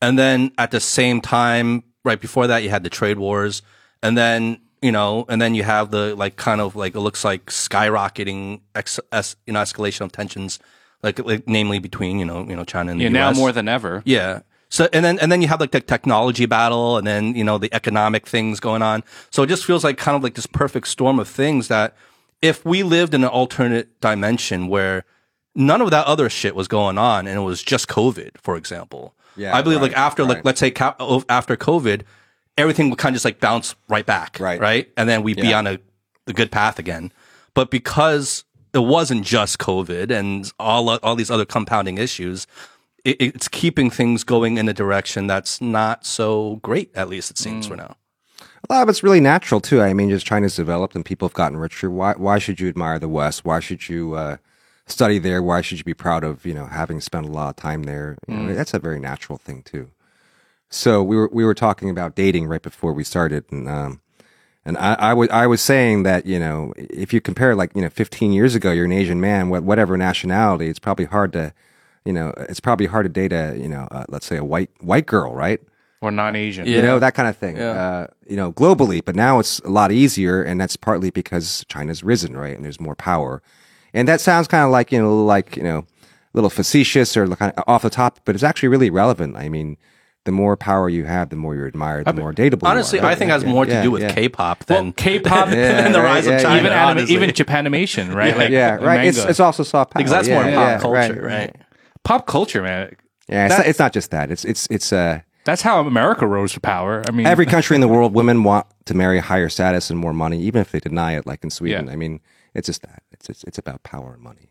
and then at the same time, right before that, you had the trade wars, and then you know, and then you have the like kind of like it looks like skyrocketing, ex, es, you know, escalation of tensions, like, like namely between you know, you know, China and the Yeah. Now US. more than ever. Yeah. So and then and then you have like the technology battle and then you know the economic things going on. So it just feels like kind of like this perfect storm of things that if we lived in an alternate dimension where none of that other shit was going on and it was just COVID, for example. Yeah, I believe like right, after like let's say oh, after COVID, everything would kind of just like bounce right back. Right. Right. And then we'd be on a, a good path again. But because it wasn't just COVID and all all these other compounding issues, it, it's keeping things going in a direction that's not so great. At least it seems for now. A lot of it's really natural too. I mean, just China's developed and people have gotten richer. Why why should you admire the West? Why should you uh, study there? Why should you be proud of you know having spent a lot of time there? You know, that's a very natural thing too. So we were we were talking about dating right before we started, and um, and I, I was I was saying that you know if you compare like you know 15 years ago, you're an Asian man, whatever nationality, it's probably hard to you know it's probably hard to date a you know uh, let's say a white white girl, right? Or non Asian. you know that kind of thing uh, you know globally but now it's a lot easier and that's partly because china's risen right and there's more power and that sounds kind of like you know like you know a little facetious or kind of off the top but it's actually really relevant i mean the more power you have the more you're admired the more dateable Honestly, you are. I think it has Yeah, more to do with yeah. K-pop than K-pop <laughs> than the rise yeah, of yeah. China. even anima- even Japanimation, right? <laughs> Like yeah right it's, it's also soft power because that's yeah, more pop yeah, culture, right, right? Pop culture, man. yeah it's, not, it's not just that it's it's it's uh That's how America rose to power. I mean, every country in the <laughs> world, women want to marry higher status and more money, even if they deny it, like in Sweden. Yeah. I mean, it's just that. It's, it's it's about power and money.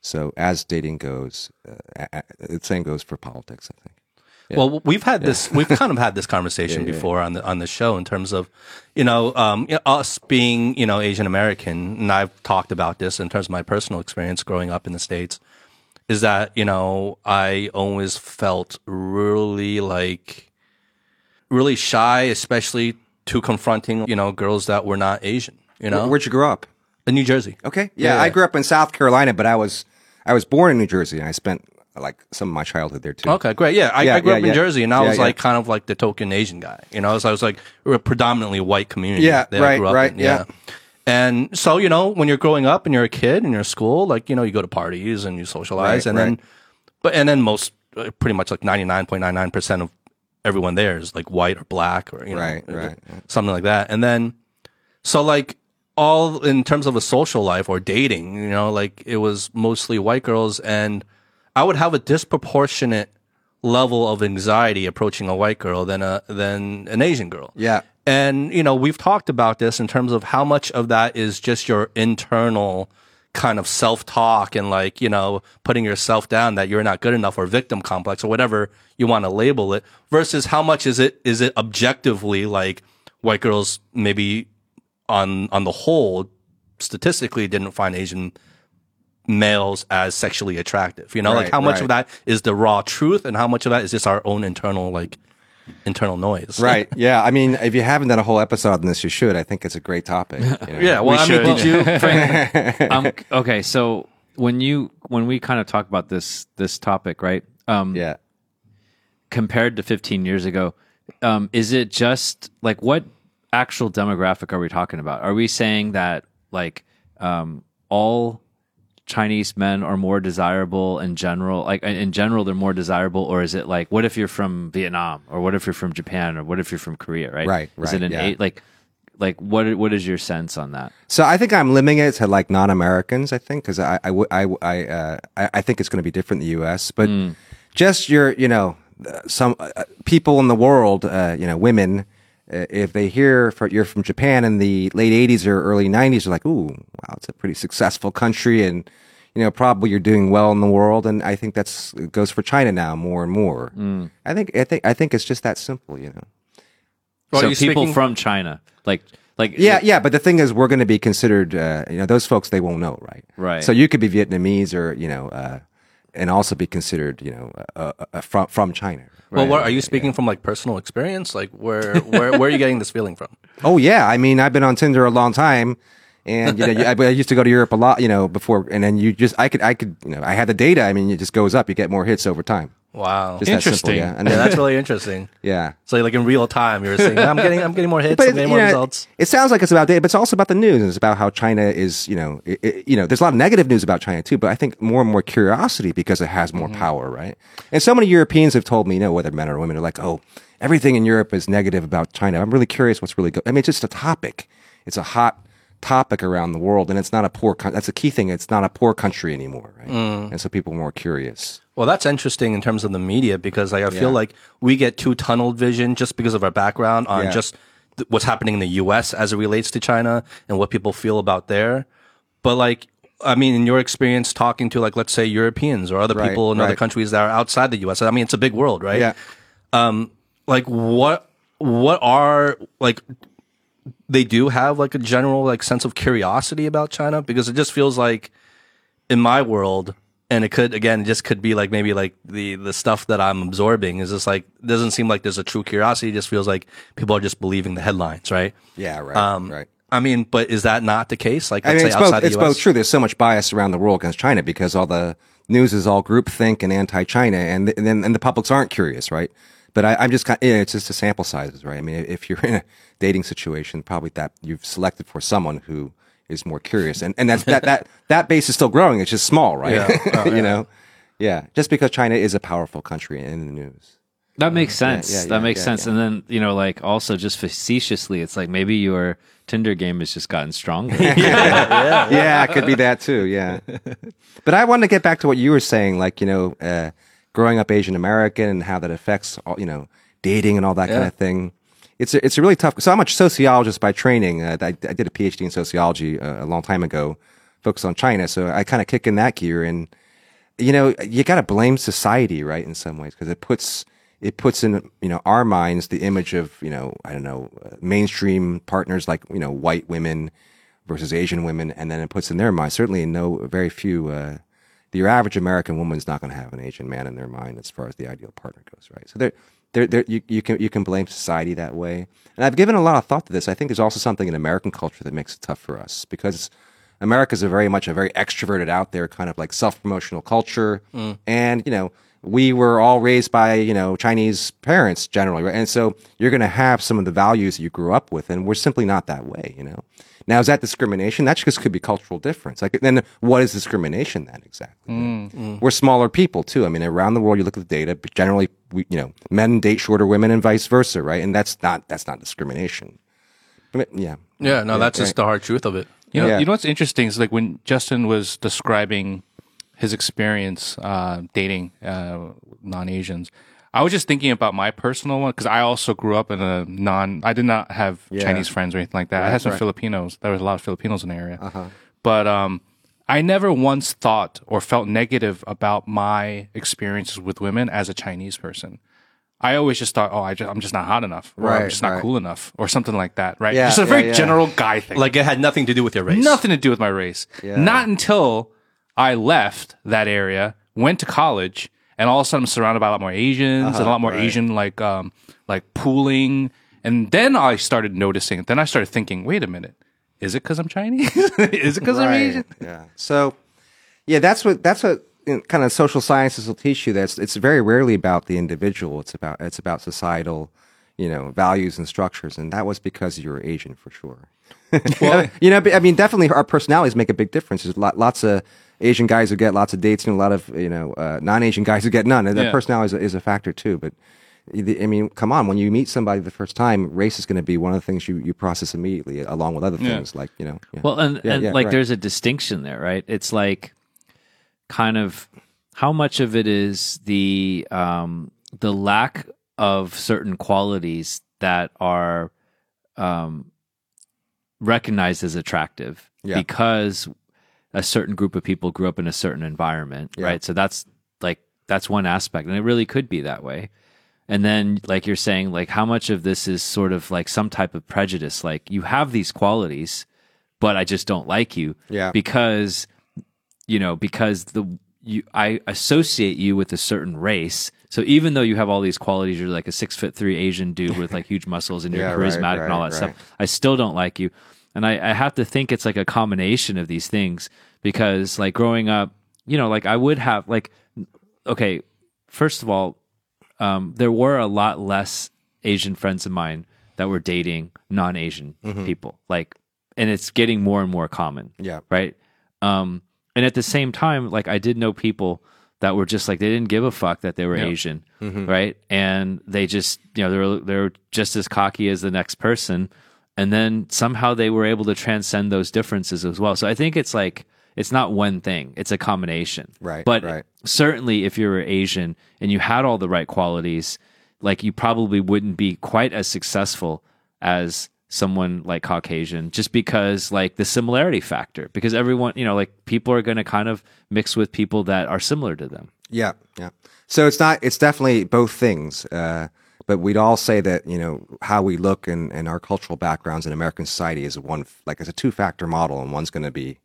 So as dating goes, uh, a- a- the same goes for politics. I think. Well, we've had this. We've kind of had this <laughs> conversation before on the on the show in terms of, you know, um, you know, us being you know Asian American, and I've talked about this in terms of my personal experience growing up in the states. Is that you know I always felt really like really shy, especially to confronting you know girls that were not Asian. You know, Where'd you grow up? in New Jersey. Okay. Yeah, I grew up in South Carolina, but I was I was born in New Jersey, and I spent like some of my childhood there too. Okay, great. Yeah, I, Yeah, I grew yeah, up in yeah. Jersey, and I Yeah, was yeah. like kind of like the token Asian guy. You know, so I was like we're a predominantly white community. Yeah, that I right, grew up right, in. yeah. And so you know, when you're growing up and you're a kid and you're in school, like you know, you go to parties and you socialize, Right, and then, but and then most, uh, pretty much like ninety nine point nine nine percent of everyone there is like white or black or you know, Right, uh, right, something like that. And then, so like all in terms of a social life or dating, you know, like it was mostly white girls, and I would have a disproportionate level of anxiety approaching a white girl than a than an Asian girl. Yeah. And, you know, we've talked about this in terms of how much of that is just your internal kind of self talk and like, you know, putting yourself down that you're not good enough or victim complex or whatever you want to label it versus how much is it, is it objectively like white girls maybe on, on the whole statistically didn't find Asian males as sexually attractive, you know, like how much right. of that is the raw truth and how much of that is just our own internal like internal noise. Right. <laughs> Yeah. I mean, if you haven't done a whole episode on this, you should. I think it's a great topic. you know? Yeah. Well, I mean, did you? <laughs> Frank, um, okay, so when you when we kind of talk about this this topic, right? Um, Yeah. compared to 15 years ago, um, is it just like what actual demographic are we talking about? Are we saying that like um, all Chinese men are more desirable in general? Like in general, they're more desirable, or is it like what if you're from Vietnam, or what if you're from Japan, or what if you're from Korea? Right? Right, Is it right, an yeah. eight? Like, like what? What is your sense on that? So I think I'm limiting it to like non-Americans. I think because I I I I, uh, I I think it's going to be different in the U.S. But just your you know some uh, people in the world, uh, you know, women. Uh, if they hear fr you're from Japan in the late '80s or early '90s, they're like, "Ooh, wow, it's a pretty successful country," and you know, probably you're doing well in the world. And I think that's it goes for China now more and more. I think I think I think it's just that simple, you know. Well, so are people speaking- from China, like, like Yeah, yeah, but the thing is, we're going to be considered. Uh, you know, those folks they won't know, right? Right. So you could be Vietnamese, or you know, uh, and also be considered, you know, uh, uh, from from China. Well, what, are you speaking from like personal experience? Like, where where where are you getting this feeling from? <laughs> Oh yeah, I mean, I've been on Tinder a long time, and you know, I, I used to go to Europe a lot, you know, before, and then you just, I could, I could, you know, I had the data. I mean, it just goes up. You get more hits over time. Wow. Just that simple, Interesting. yeah. And yeah, then, that's <laughs> really interesting. yeah. So like in real time, you're saying I'm getting I'm getting more hits, But I'm it, getting you more know, results. it sounds like it's about data, but it's also about the news. It's about how China is, you know, it, it- you know, there's a lot of negative news about China too, but I think more and more curiosity because it has more mm-hmm. power, right? And so many Europeans have told me, you know, whether men or women, are like, oh, everything in Europe is negative about China. I'm really curious what's really good. I mean, it's just a topic. It's a hot topic around the world, and it's not a poor. Con- that's a key thing. It's not a poor country anymore, right? Mm. And so people are more curious. Well, that's interesting in terms of the media because like, I feel Yeah. like we get too tunneled vision just because of our background on Yeah. just th- what's happening in the U.S. as it relates to China and what people feel about there. But like, I mean, in your experience talking to like, let's say Europeans or other Right, people in other countries that are outside the U.S. I mean, it's a big world, right? Yeah. Um, like what what are like they do have like a general like sense of curiosity about China because it just feels like in my world and it could again it just could be like maybe like the the stuff that I'm absorbing is just like doesn't seem like there's a true curiosity it just feels like people are just believing the headlines right Yeah. Right. um right. I mean but is that not the case like I mean, it's say both, outside it's both true. There's so much bias around the world against China because all the news is all groupthink and anti-China, and, th- and then and the publics aren't curious, right? But I, I'm just kind, yeah, it's just the sample sizes, right? I mean, if you're in a dating situation, probably that you've selected for someone who is more curious, and and that's that that <laughs> that base is still growing. It's just small, right? Yeah. <laughs> Oh, you know, yeah. Just because China is a powerful country in the news. That makes sense. yeah, that yeah, makes yeah, sense. yeah. And then, you know, like also just facetiously, it's like maybe your Tinder game has just gotten stronger. <laughs> yeah, it could be that too. Yeah, but I wanted to get back to what you were saying, like you know, uh, growing up Asian American and how that affects all you know dating and all that kind of thing. It's a, it's a really tough. So I'm a sociologist by training. Uh, I, I did a PhD in sociology uh, a long time ago, focused on China. So I kind of kick in that gear, and you know, you got to blame society, right? In some ways, because it puts it puts in you know our minds the image of you know I don't know uh, mainstream partners like you know white women versus Asian women, and then it puts in their mind certainly no very few. Uh, your average American woman's not going to have an Asian man in their mind as far as the ideal partner goes, right? So there, there, there you, you can you can blame society that way. And I've given a lot of thought to this. I think there's also something in American culture that makes it tough for us because America's a very much a very extroverted out there kind of like self-promotional culture. Mm. And, you know, we were all raised by, you know, Chinese parents generally, right? And so you're going to have some of the values that you grew up with and we're simply not that way, you know? Now, is that discrimination? That just could be cultural difference. Like, then what is discrimination then exactly? We're smaller people too. I mean, around the world, you look at the data, but generally, we, you know, men date shorter women and vice versa, right? And that's not, that's not discrimination. But, yeah. yeah no that's right. just the hard truth of it You know, Yeah. you know what's interesting is like when Justin was describing his experience uh, dating uh, non Asians. I was just thinking about my personal one because I also grew up in a non. I did not have Yeah. Chinese friends or anything like that. I had some right. Filipinos. There was a lot of Filipinos in the area, but um, I never once thought or felt negative about my experiences with women as a Chinese person. I always just thought, oh, I just, I'm just not hot enough, or I'm just not right. cool enough, or something like that, right? Yeah, just a yeah, very yeah. general guy thing. like it had nothing to do with your race Nothing to do with my race. Not until I left that area, went to college, and all of a sudden I'm surrounded by a lot more Asians and a lot more Asian like um like pooling, and then I started noticing. It. Then I started thinking, wait a minute, is it because I'm Chinese? <laughs> is it because I'm Asian? Yeah. So, yeah, that's what that's what you kind of social sciences will teach you. That's it's very rarely about the individual. It's about it's about societal, you know, values and structures, and that was because you're Asian for sure. <laughs> Well, you know, I mean, definitely our personalities make a big difference. There's lots of Asian guys who get lots of dates, and a lot of you know uh, non-Asian guys who get none. And that Yeah. personality is a, is a factor too. But I mean, come on, when you meet somebody the first time, race is going to be one of the things you, you process immediately, along with other Yeah. things like you know. yeah. Well, and, Yeah, and yeah, like right. there's a distinction there, right? It's like kind of how much of it is the um, the lack of certain qualities that are um, recognized as attractive Yeah. because a certain group of people grew up in a certain environment, Yeah. right? So that's like that's one aspect, and it really could be that way. And then, like you're saying, like how much of this is sort of like some type of prejudice? Like you have these qualities, but I just don't like you, Yeah. because you know because the you I associate you with a certain race. So even though you have all these qualities, you're like a six foot three Asian dude with like huge muscles and you're <laughs> Yeah, right, charismatic and all that right, stuff. I still don't like you. And I, I have to think it's like a combination of these things because like growing up, you know, like I would have like okay, first of all, um, there were a lot less Asian friends of mine that were dating non-Asian Mm-hmm. people. Like, and it's getting more and more common. Yeah. Right. Um, and at the same time, like I did know people that were just like they didn't give a fuck that they were Asian, Mm-hmm. right? And they just you know they're they're just as cocky as the next person, and then somehow they were able to transcend those differences as well. So I think it's like it's not one thing; it's a combination. Right, But right. certainly, if you're Asian and you had all the right qualities, like you probably wouldn't be quite as successful as someone like Caucasian just because like the similarity factor because everyone you know like people are going to kind of mix with people that are similar to them Yeah, yeah. So it's not. It's definitely both things. Uh, but we'd all say that you know how we look and, and our cultural backgrounds in American society is one like it's a two factor model, and one's going to be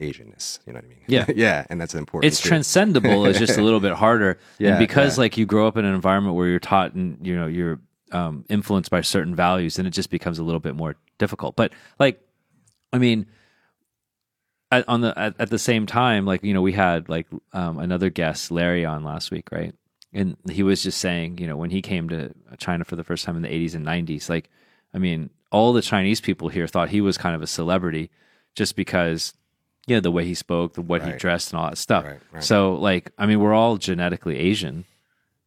Asianness. You know what I mean? Yeah. <laughs> yeah, and that's important. it's too. transcendable it's just a little bit harder <laughs> Yeah, and because yeah. like you grow up in an environment where you're taught and you know you're um, influenced by certain values then it just becomes a little bit more difficult but like i mean at, on the at, at the same time like you know we had like um, another guest larry on last week right and he was just saying you know when he came to china for the first time in the 80s and 90s like i mean all the chinese people here thought he was kind of a celebrity just because you know the way he spoke the what he dressed and all that stuff. Right, right. so like i mean we're all genetically asian.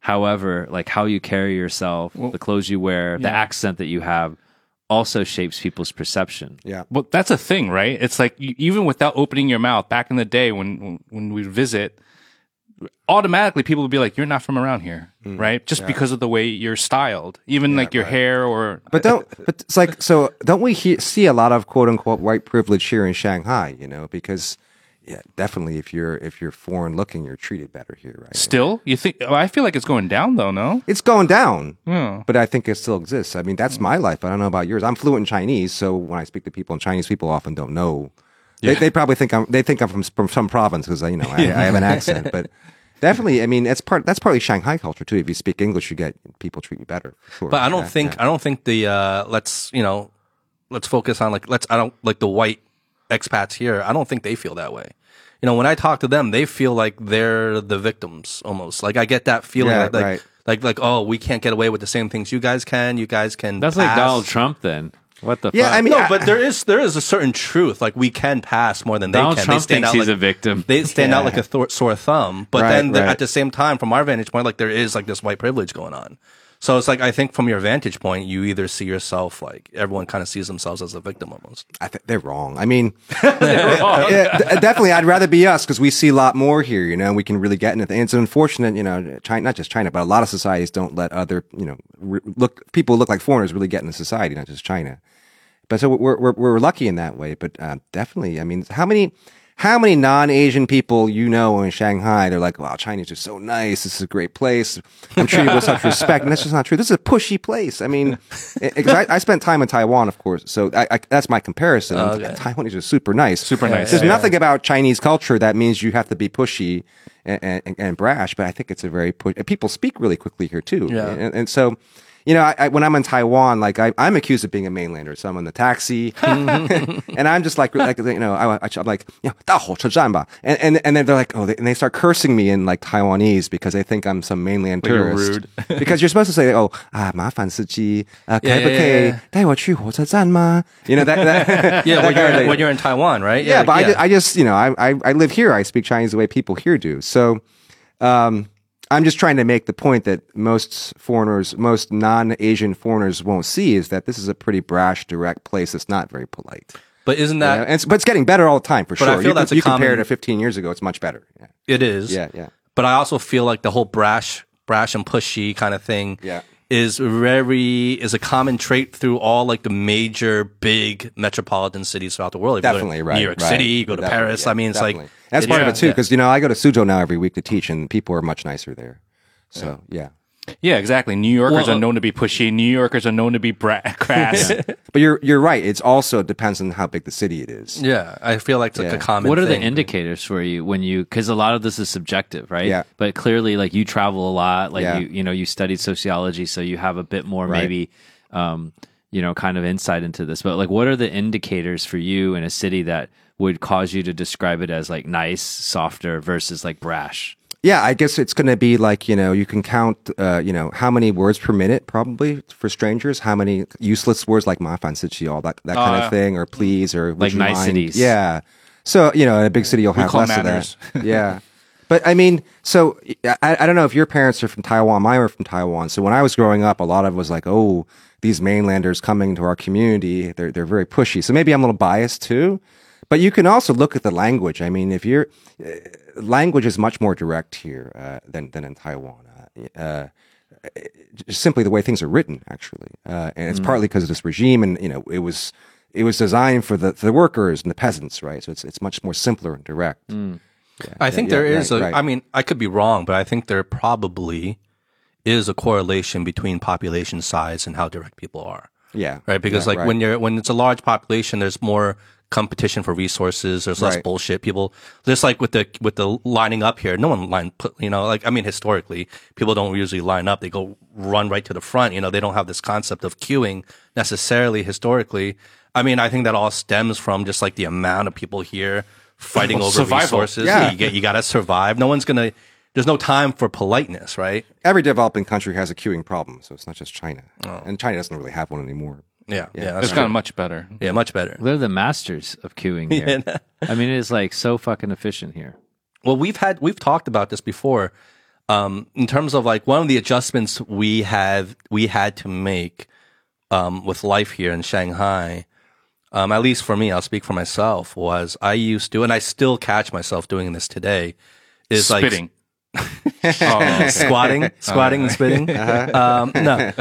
However like how you carry yourself the clothes you wear the accent that you have also shapes people's perception. Yeah, Well, that's a thing, right? It's like you, even without opening your mouth, back in the day when when, when we visit, automatically people would be like, "You're not from around here," mm. right? Just because of the way you're styled, even like your hair or. but don't. But it's like so. Don't we he, see a lot of quote unquote white privilege here in Shanghai? You know, because yeah, definitely if you're if you're foreign looking, you're treated better here, right? Still, you think? well, I feel like it's going down though. No. It's going down, Yeah. but I think it still exists. I mean, that's hmm. my life. I don't know about yours. I'm fluent in Chinese, so when I speak to people in Chinese, people often don't know. They, they probably think I'm. They think I'm from from some province because you know I, I have an accent. But definitely, I mean, it's part. That's partly Shanghai culture too. If you speak English, you get people treat you better. Sure. But I don't Yeah, think yeah. I don't think the uh, let's you know let's focus on like let's I don't like the white expats here. I don't think they feel that way. You know, when I talk to them, they feel like they're the victims almost. Like I get that feeling Yeah, like, like right. like like oh, we can't get away with the same things you guys can. You guys can. that's like donald trump then what the Yeah, fuck? I mean, No, I- but there is there is a certain truth. Like we can pass more than they can. trump they stand thinks out he's like, a victim They stand out like a thor- sore thumb. But Right, then the- right. at the same time, from our vantage point, like there is like this white privilege going on. So it's like I think from your vantage point, you either see yourself like everyone kind of sees themselves as a victim almost. I think they're wrong. I mean, <laughs> yeah, d- definitely, I'd rather be us because we see a lot more here. You know, we can really get into things. It's unfortunate, you know, China, not just China, but a lot of societies don't let other, you know, re- look people look like foreigners really get into society, not just China. But so we're we're, we're lucky in that way. But uh, definitely, I mean, how many how many non-Asian people you know in Shanghai? They're like, "Wow, Chinese are so nice. This is a great place. I'm treated with such <laughs> respect." And that's just not true. This is a pushy place. I mean, it- <laughs> eh, eh, 'cause I, I spent time in Taiwan, of course, so I, I, that's my comparison. Oh, Taiwanese are super nice. Super nice. There's Yeah. nothing about Chinese culture that means you have to be pushy and, and, and brash, but I think it's a very push. People speak really quickly here too, Yeah. and, and so you know, I, I, when I'm in Taiwan, like I, I'm accused of being a mainlander. So I'm in the taxi, <laughs> <laughs> and I'm just like, like you know, I, I, am like, you know, 大火车站吧. and and and then they're like, oh, they, and they start cursing me in like Taiwanese because they think I'm some mainland you're tourist. rude. <laughs> because you're supposed to say, oh, 啊，麻烦司机，啊，可不可 yeah, yeah, 以 yeah. 带我去火车站吗? You know that. that Yeah, when that kind of you're thing. when you're in Taiwan, right? Yeah, like, but I, ju- I just, you know, I, I, I live here. I speak Chinese the way people here do. So, um, I'm just trying to make the point that most foreigners, most non-Asian foreigners won't see is that this is a pretty brash, direct place that's not very polite. but isn't You know? that And it's, but it's getting better all the time for But I sure. feel you that's a you compare it to 15 years ago, it's much better. Yeah, it is? yeah, yeah. But I also feel like the whole brash, brash and pushy kind of thing Yeah. Is very is a common trait through all like the major big metropolitan cities throughout the world. If you go to Definitely, right. New York right. City, you go to Definitely, Paris. yeah, I mean, it's definitely. like that's it- part of it too. yeah. Because you know, I go to Suzhou now every week to teach, and people are much nicer there. So yeah. Yeah, exactly. New Yorkers Well, are known to be pushy. New Yorkers are known to be bra- <laughs> crass. But you're you're right. It's also depends on how big the city it is. Yeah, I feel like it's like a common. what are the indicators for you when you because a lot of this is subjective right Yeah. but clearly like you travel a lot like Yeah. you you know you studied sociology so you have a bit more Right. maybe um you know kind of insight into this but like what are the indicators for you in a city that would cause you to describe it as like nice softer versus like brash yeah, I guess it's going to be like you know you can count uh, you know how many words per minute probably for strangers, how many useless words like ma fan all that that kind of thing, or please, or like niceties. Mind? Yeah. So you know, in a big city, you'll have less manners. of that. <laughs> Yeah. But I mean, so I, I, don't know if your parents are from Taiwan. Mine are from Taiwan. So when I was growing up, a lot of it was like, oh, these mainlanders coming to our community, they're, they're very pushy. So maybe I'm a little biased too. But you can also look at the language. I mean, if you're, language is much more direct here uh, than than in Taiwan. Uh, uh, just simply the way things are written, actually, uh, and it's partly because of this regime, and you know, it was it was designed for the the workers and the peasants, right? So it's it's much more simpler and direct. I think yeah, there is right, a. right. I mean, I could be wrong, but I think there probably is a correlation between population size and how direct people are. Yeah, right? Because Yeah, like when you're when it's a large population, there's more competition for resources. There's less Right. bullshit. People just like with the with the lining up here. No one line put you know like I mean historically people don't usually line up. They go run right to the front. You know they don't have this concept of queuing necessarily historically. I mean I think that all stems from just like the amount of people here fighting Well, over survival. resources. Yeah. You get you got to survive. No one's gonna. There's no time for politeness, right? every developing country has a queuing problem, so it's not just China, Oh. and China doesn't really have one anymore. Yeah, yeah, that's It's gotten much better. yeah, much better. they're the masters of queuing <laughs> here i mean it is like so fucking efficient here Well, we've had we've talked about this before. Um, in terms of like one of the adjustments we have we had to make um, with life here in Shanghai, um, at least for me, I'll speak for myself. Was I used to, and I still catch myself doing this today, is Spitting. like <laughs> oh, squatting, squatting and spitting. <laughs> Um, no, <laughs>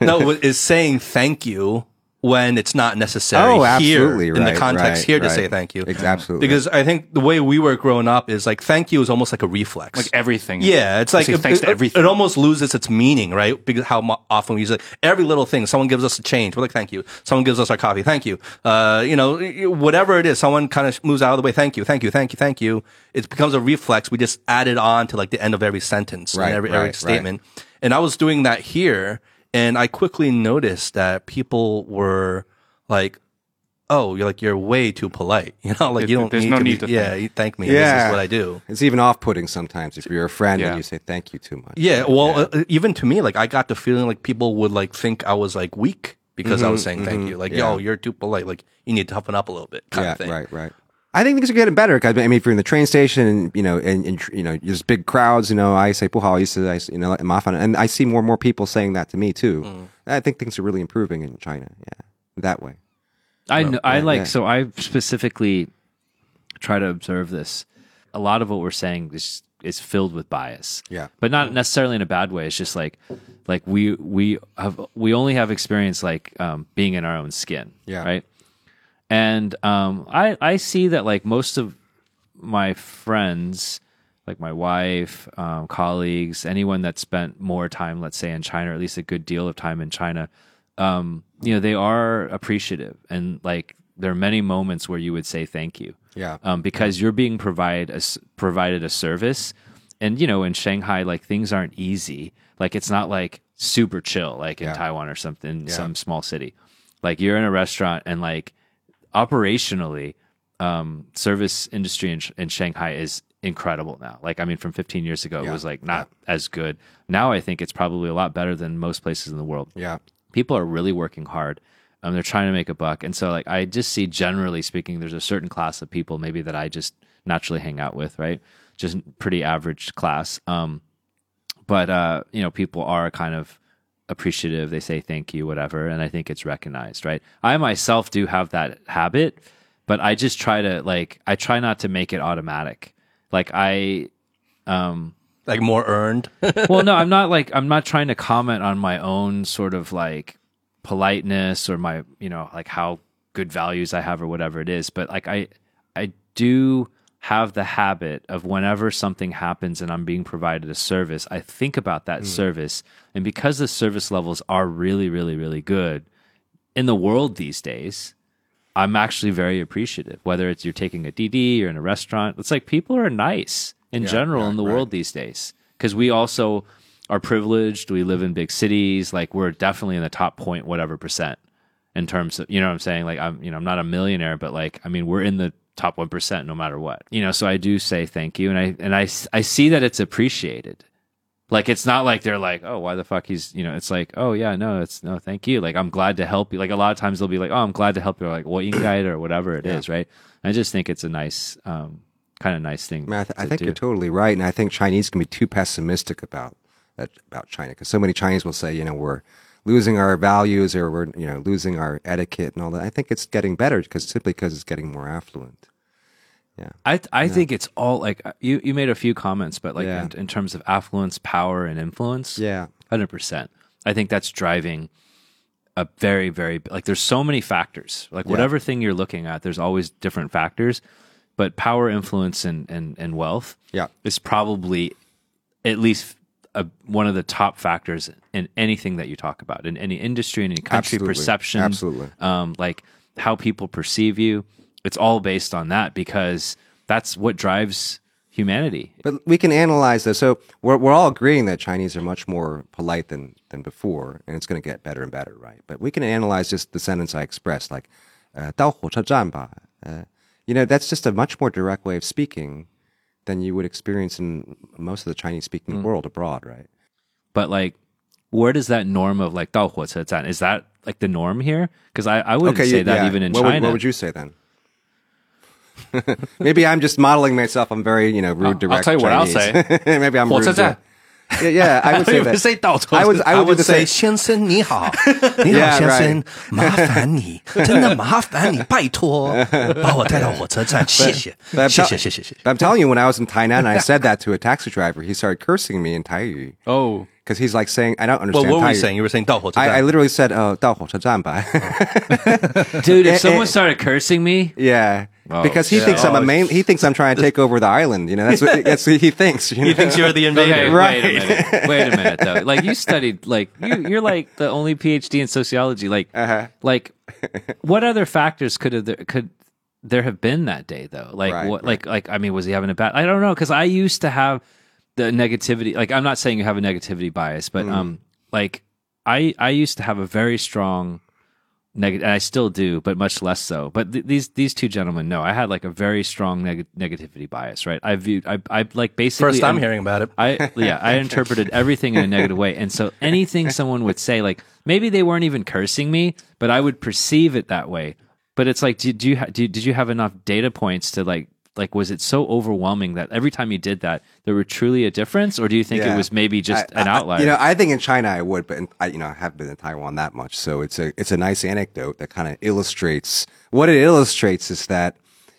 no, is saying thank you when it's not necessary Oh, here absolutely, in the context right, here to right. say thank you. Ex- absolutely. Because I think the way we were growing up is like thank you is almost like a reflex. like everything. yeah, it's like it, thanks it- to everything. it almost loses its meaning, right? Because how mo- often we use it. Every little thing, someone gives us a change, we're like, "Thank you." Someone gives us our coffee, "Thank you." Uh, you know, whatever it is, someone kind of moves out of the way, "Thank you, thank you, thank you, thank you." It becomes a reflex. We just add it on to like the end of every sentence Right, and every, right, every right. statement. And I was doing that here, and I quickly noticed that people were like, "Oh, you're like you're way too polite." <laughs> You know, like you don't. There's need no to need be, to Yeah, thank. you thank me. This Yeah. is what I do. It's even off-putting sometimes if you're a friend Yeah. and you say thank you too much. Yeah, well, uh, uh, even to me, like I got the feeling like people would like think I was like weak because I was mm-hmm, saying thank mm-hmm, you. Like, yeah. yo, you're too polite. Like, you need to toughen up a little bit, kind yeah, of thing. right, right. I think things are getting better. Cause I mean, if you're in the train station and, you know, and, and you know, there's big crowds, you know, I say Puhal, used to I, you know, Mafan. And I see more and more people saying that to me too. Mm. I think things are really improving in China. Yeah. That way. I, know, I like, yeah. so I specifically try to observe this. A lot of what we're saying is, is filled with bias. Yeah. But not necessarily in a bad way. It's just like, like we, we have, we only have experience like um, being in our own skin. Yeah. Right. And um, I I see that like most of my friends, like my wife, um, colleagues, anyone that spent more time, let's say in China, or at least a good deal of time in China, um, you know, they are appreciative and like there are many moments where you would say thank you. Yeah. Um, because you're being provide a provided a service, and you know, in Shanghai, like things aren't easy, Like it's not like super chill like in Yeah. Taiwan or something, Yeah. some small city. Like you're in a restaurant and like operationally, um, service industry in, in Shanghai is incredible now. Like I mean, from 15 years ago, it was like not as good. Now I think it's probably a lot better than most places in the world Yeah. people are really working hard. Um, they're trying to make a buck, and so like I just see generally speaking, there's a certain class of people maybe that I just naturally hang out with, right? Just pretty average class. Um, but uh, you know, people are kind of appreciative. They say thank you, whatever, and I think it's recognized, right? I myself do have that habit, but I just try to like I try not to make it automatic. Like I um Like more earned. <laughs> well, no, I'm not like I'm not trying to comment on my own sort of like politeness or my you know like how good values I have or whatever it is, but like I I do have the habit of whenever something happens and I'm being provided a service, I think about that hmm. service, and because the service levels are really really really good in the world these days. I'm actually very appreciative. Whether it's you're taking a DD or in a restaurant, it's like people are nice in general yeah, in the right. world these days because we also are privileged. We live in big cities. Like we're definitely in the top point whatever percent in terms of you know what I'm saying. Like I'm you know I'm not a millionaire, but like I mean we're in the top one percent no matter what. You know, so I do say thank you, and I and I I see that it's appreciated. Like it's not like they're like, oh, why the fuck he's you know, it's like, oh yeah, no, it's no, thank you. Like I'm glad to help you. Like a lot of times they'll be like, oh, I'm glad to help you, or like what you guide or whatever it is, right? I just think it's a nice, um, kind of nice thing. I, mean, I, th- I think do. you're totally right, and I think Chinese can be too pessimistic about that about China because so many Chinese will say, you know, we're losing our values or we're you know losing our etiquette and all that. I think it's getting better because simply because it's getting more affluent. I I think it's all like uh, you you made a few comments, but like Yeah. in, in terms of affluence, power, and influence, Yeah, hundred percent. I think that's driving a very very like. There's so many factors. Like whatever thing you're looking at, there's always different factors. But power, influence, and and and wealth, Yeah. is probably at least a, one of the top factors in anything that you talk about in any industry, in any country, Absolutely. perception, Absolutely. um, like how people perceive you It's all based on that because that's what drives humanity. but we can analyze this. So we're we're all agreeing that Chinese are much more polite than than before, and it's going to get better and better, right? But we can analyze just the sentence I expressed, like uh, 到火车站吧. Uh, you know, that's just a much more direct way of speaking than you would experience in most of the Chinese speaking world abroad, right? But like, where does that norm of like 到火车站 is that like the norm here? Because I, I wouldn't say yeah, that yeah. even in what Would, China. what would you say then? <laughs> Maybe I'm just modeling myself. I'm very, you know, rude, I'll direct. tell you what I'll Chinese. <laughs> Maybe I'm rude. 火车站 to- Yeah, yeah, I would say <laughs> You would that. say 到车 I would, I I would do would the say same. 先生你好，你好 Yeah, 先生，麻烦你，真的麻烦你，拜托，把我带到火车站，谢谢， But I'm 谢 tell- 谢，谢谢，谢谢。 But I'm telling you, when I was in Tainan, I said that to a taxi driver. He started cursing me in Taiyu Oh, because he's like saying, "I don't Well, understand." what were you Taiyu. saying? You were saying 到火车 I, I 站。 literally said, "Oh, 到火车站吧." Dude, if Eh, someone eh. started cursing me, yeah, Oh, because he yeah. thinks I'm a Oh, main. He thinks I'm trying to take over the island. You know, that's what, that's what he thinks. You know? He thinks you're the Okay, invader. Right. wait a minute. Wait a minute, though. Like you studied, like you, you're like the only PhD in sociology. Like, Uh-huh. like what other factors could have there, could there have been that day though? Like Right, what? right. Like like I mean, was he having a bad? I don't know because I used to have the negativity. Like I'm not saying you have a negativity bias, but Mm. um, like I I used to have a very strong negative, and I still do, but much less so. But th- these these two gentlemen, no, I had like a very strong neg- negativity bias, right? I viewed, I, I like basically First time I'm- hearing about it. I yeah, I <laughs> interpreted everything in a negative way, and so anything someone would say, like maybe they weren't even cursing me, but I would perceive it that way. But it's like, did you ha- did, did you have enough data points to like like was it so overwhelming that every time you did that there were truly a difference, or do you think Yeah. it was maybe just I- an I- outlier? You know, I think in China I would, but in, I, you know, I haven't been in Taiwan that much, so it's a it's a nice anecdote that kind of illustrates what it illustrates is that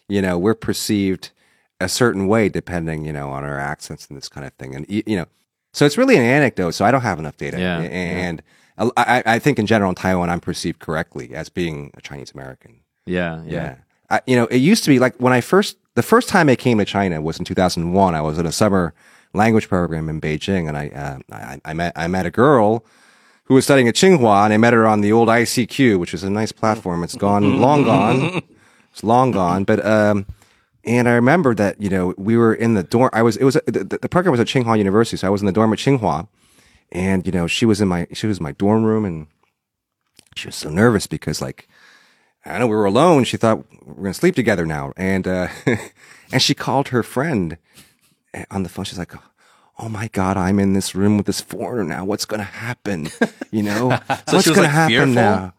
you know we're perceived a certain way depending you know on our accents and this kind of thing, and you know, so it's really an anecdote. So I don't have enough data, Yeah, and I, I I think in general in Taiwan I'm perceived correctly as being a Chinese American. yeah, yeah, Yeah. I, you know, it used to be like when I first, the first time I came to China was in 2001. I was at a summer language program in Beijing and I, uh, I, I met, I met a girl who was studying at Tsinghua and I met her on the old ICQ, which is a nice platform. It's gone, long gone. It's long gone. But, um, and I remember that, you know, we were in the dorm. I was, it was, the, the program was at Tsinghua University. So I was in the dorm at Tsinghua and you know she was in my she was in my dorm room and she was so nervous because like I know we were alone. She thought we're gonna sleep together now, and uh, <laughs> and she called her friend on the phone. She's like, "Oh my god, I'm in this room with this foreigner now. What's gonna happen? You know, <laughs> So what's she was, gonna happen fearful? now?"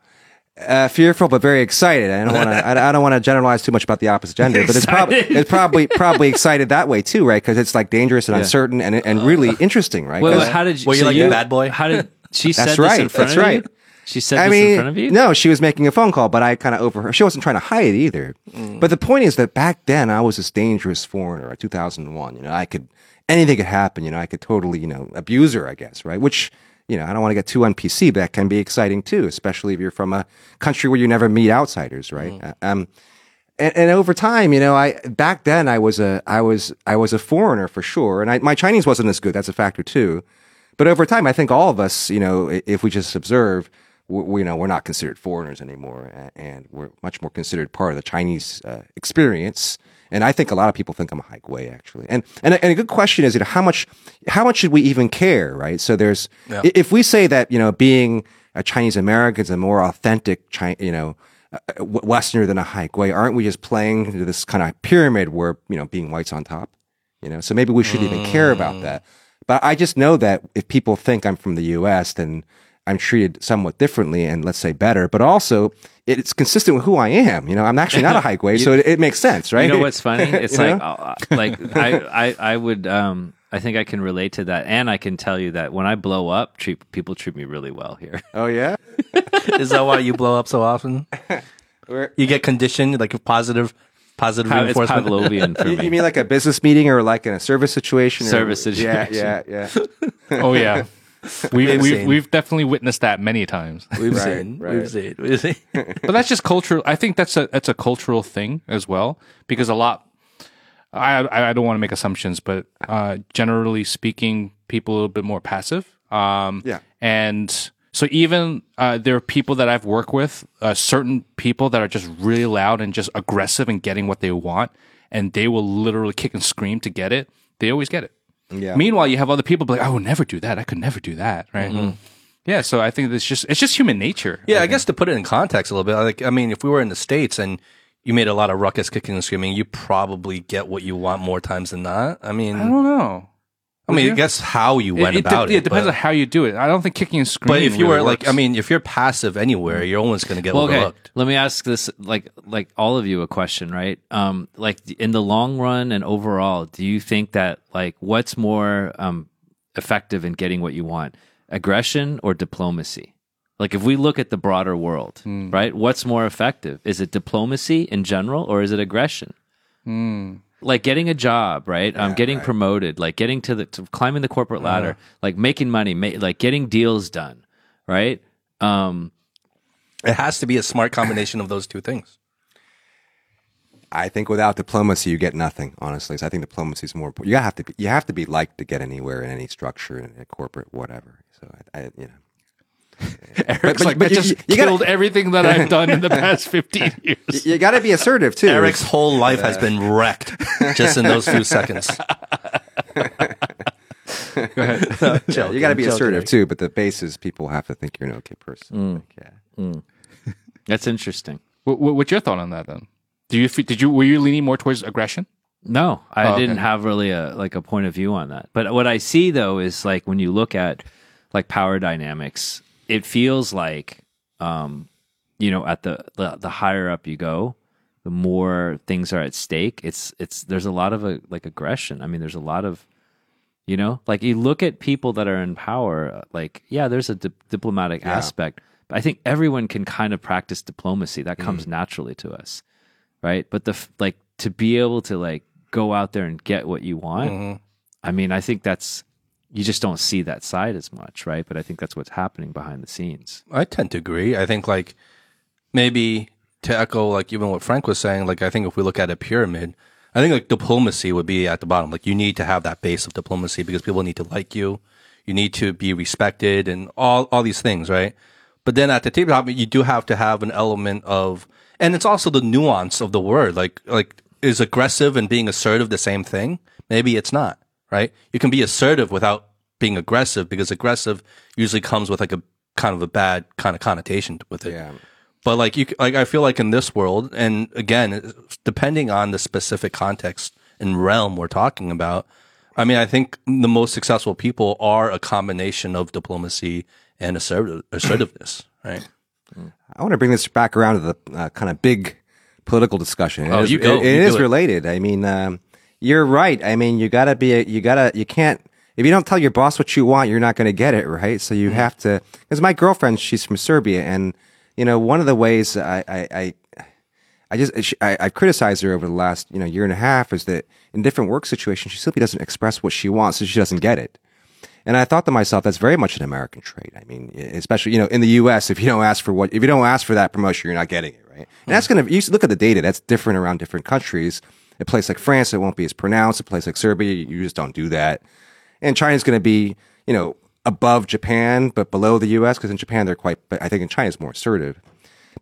Uh, fearful, but very excited. I don't want to. <laughs> I, I don't want to generalize too much about the opposite gender, but it's probably it's probably probably excited that way too, right? Because it's like dangerous and uncertain and and really interesting, right? Wait, 'Cause- wait, how did you? Were you so like a bad boy? How did she said That's this right, in front that's of right. You? She said I this mean, in front of you. no, she was making a phone call, but I kind of overheard. She wasn't trying to hide it either. Mm. But the point is that back then I was this dangerous foreigner. 2001. You know, I could anything could happen. You know, I could totally you know abuse her. I guess right. Which you know I don't want to get too on PC, but that can be exciting too, especially if you're from a country where you never meet outsiders, right? Mm. Um, and, and over time, you know, I back then I was a I was I was a foreigner for sure, and I, my Chinese wasn't as good. That's a factor too. But over time, I think all of us, you know, if we just observe, we, you know, we're not considered foreigners anymore, and we're much more considered part of the Chinese uh, experience. And I think a lot of people think I'm a Haigui actually. And and a, and a good question is, you know, how much how much should we even care, right? So there's i- if we say that you know being a Chinese American is a more authentic, Chi- you know, uh, Westerner than a Haigui, aren't we just playing this kind of pyramid where you know being white's on top? You know, so maybe we shouldn't even care about that. But I just know that if people think I'm from the U.S., then I'm treated somewhat differently and let's say better. But also, it's consistent with who I am. You know, I'm actually not a <laughs> Haigui, so it, it makes sense, right? You know what's funny? <laughs> It's like uh, like I, I I would um I think I can relate to that, and I can tell you that when I blow up, treat people treat me really well here. oh yeah. <laughs> Is that why you blow up so often? You get conditioned, like a positive, positive It's reinforcement. Pavlovian for You, me. you mean like a business meeting or like in a service situation? Service Yeah, situation. yeah, yeah. yeah. Oh yeah, we, <laughs> We've we've seen. we've definitely witnessed that many times. <laughs> We've Right, seen, right. we've seen, we've seen. <laughs> but that's just cultural. I think that's a that's a cultural thing as well because a lot. I I I don't want to make assumptions, but uh, generally speaking, people are a little bit more passive. Um, Yeah. and so even uh, there are people that I've worked with, uh, certain people that are just really loud and just aggressive and getting what they want, and they will literally kick and scream to get it. They always get it. Yeah. Meanwhile, you have other people like, I would never do that. I could never do that. Right. Mm-hmm. Yeah. So I think it's just it's just human nature. Yeah, I guess to put it in context a little bit, like I mean, if we were in the states and you made a lot of ruckus, kicking and screaming, you probably get what you want more times than not. I mean, I don't know. I mean, I guess how you went it, about de- it. It depends but, on how you do it. I don't think kicking and screaming. but if you really were like, works. I mean, if you're passive anywhere, you're always going to get Well, okay. overlooked. Let me ask this, like, like all of you, a question, right? Um, like in the long run and overall, do you think that like what's more um effective in getting what you want, aggression or diplomacy? Like, if we look at the broader world, right? What's more effective? Is it diplomacy in general, or is it aggression? Like getting a job, right? Um, getting promoted, like getting to the to climbing the corporate ladder, like making money, ma- like getting deals done, right? Um, It has to be a smart combination of those two things. I think without diplomacy, you get nothing. Honestly, so I think diplomacy is more important. You have to be, you have to be liked to get anywhere in any structure in a corporate whatever. So I, I you know, <laughs> Eric's but- like, but that you- just you- you gotta- killed everything that I've <laughs> done in the past 15 years. you got to be assertive too. Eric's whole life has been wrecked just in those few seconds. <laughs> Go ahead. Yeah, you got to be Joking, assertive too. But the base is people have to think you're an okay person. Mm. Like, yeah. Mm. that's interesting. What, what- what's your thought on that then? Do you did you were you leaning more towards aggression? No, I Oh, okay. didn't have really a like a point of view on that. But what I see though is like when you look at like power dynamics, it feels like um you know at the the, the higher up you go, the more things are at stake. It's it's there's a lot of a, like aggression. I mean, there's a lot of you know, like you look at people that are in power, uh, like yeah, there's a di- diplomatic aspect. But I think everyone can kind of practice diplomacy. That comes naturally to us right? But the like to be able to like go out there and get what you want. I mean, I think that's you just don't see that side as much, right? But I think that's what's happening behind the scenes. I tend to agree. I think like maybe to echo like even what Frank was saying, like I think if we look at a pyramid, I think like diplomacy would be at the bottom. Like you need to have that base of diplomacy because people need to like you. You need to be respected and all all these things, right? But then at the tabletop, you do have to have an element of, and it's also the nuance of the word. Like like is aggressive and being assertive the same thing? Maybe it's not, right? You can be assertive without being aggressive because aggressive usually comes with like a kind of a bad kind of connotation with it. Yeah. But like you, like I feel like in this world, and again, depending on the specific context and realm we're talking about, I mean, I think the most successful people are a combination of diplomacy and assertive, <coughs> assertiveness, right? I want to bring this back around to the uh, kind of big political discussion. It Oh, is- you go. it- it do is related. I mean, um, you're right. I mean, you gotta be, a, you gotta, you can't, if you don't tell your boss what you want, you're not going to get it, right? So Mm-hmm. you have to, because my girlfriend, she's from Serbia and, you know, one of the ways I, I, I I just she- I, I criticized her over the last you know year and a half is that in different work situations she simply doesn't express what she wants, so she doesn't get it. And I thought to myself, that's very much an American trait. I mean, especially you know in the U.S., if you don't ask for what, if you don't ask for that promotion, you're not getting it, right? And that's gonna you look at the data. That's different around different countries. A place like France, it won't be as pronounced. A place like Serbia, you just don't do that. And China's going to be, you know, above Japan, but below the U.S. because in Japan they're quite. But I think in China it's more assertive.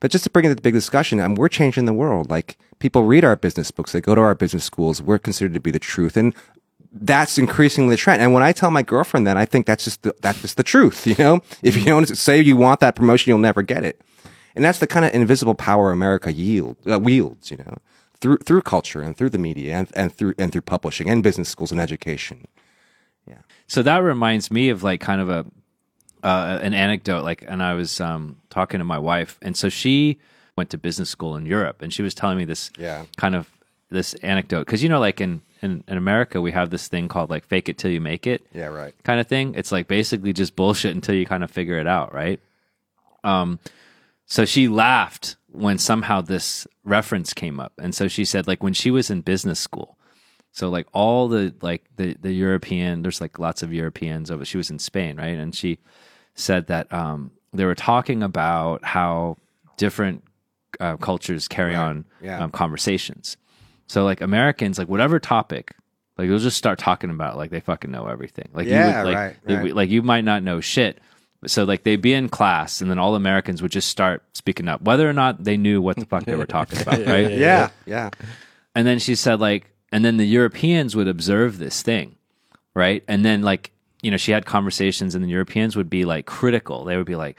But just to bring to the big discussion, um, we're changing the world. Like people read our business books, they go to our business schools. We're considered to be the truth, and that's increasingly the trend. And when I tell my girlfriend that, I think that's just the, that's just the truth. <laughs> You know, if you don't say you want that promotion, you'll never get it. And that's the kind of invisible power America yield uh, wields. You know, through through culture and through the media and, and through and through publishing and business schools and education. Yeah. So that reminds me of like kind of a uh, an anecdote. Like, and I was um, talking to my wife, and so she went to business school in Europe, and she was telling me this Yeah. kind of this anecdote because you know, like in, in in America, we have this thing called like fake it till you make it. Yeah, right. kind of thing. It's like basically just bullshit until you kind of figure it out, right? Um, so she laughed when somehow this reference came up, and so she said like when she was in business school. So like all the like the the European, there's like lots of Europeans over. She was in Spain, right? And she said that um, they were talking about how different uh, cultures carry on Yeah. um, conversations. So like Americans, like whatever topic, like they'll just start talking about it like they fucking know everything. Like Yeah, you would, like, right, right. would- like you might not know shit. So like they'd be in class, and then all Americans would just start speaking up, whether or not they knew what the fuck they were talking about, <laughs> right? Yeah, yeah. And then she said like, and then the Europeans would observe this thing, right? And then like, you know, she had conversations, and the Europeans would be like critical. They would be like,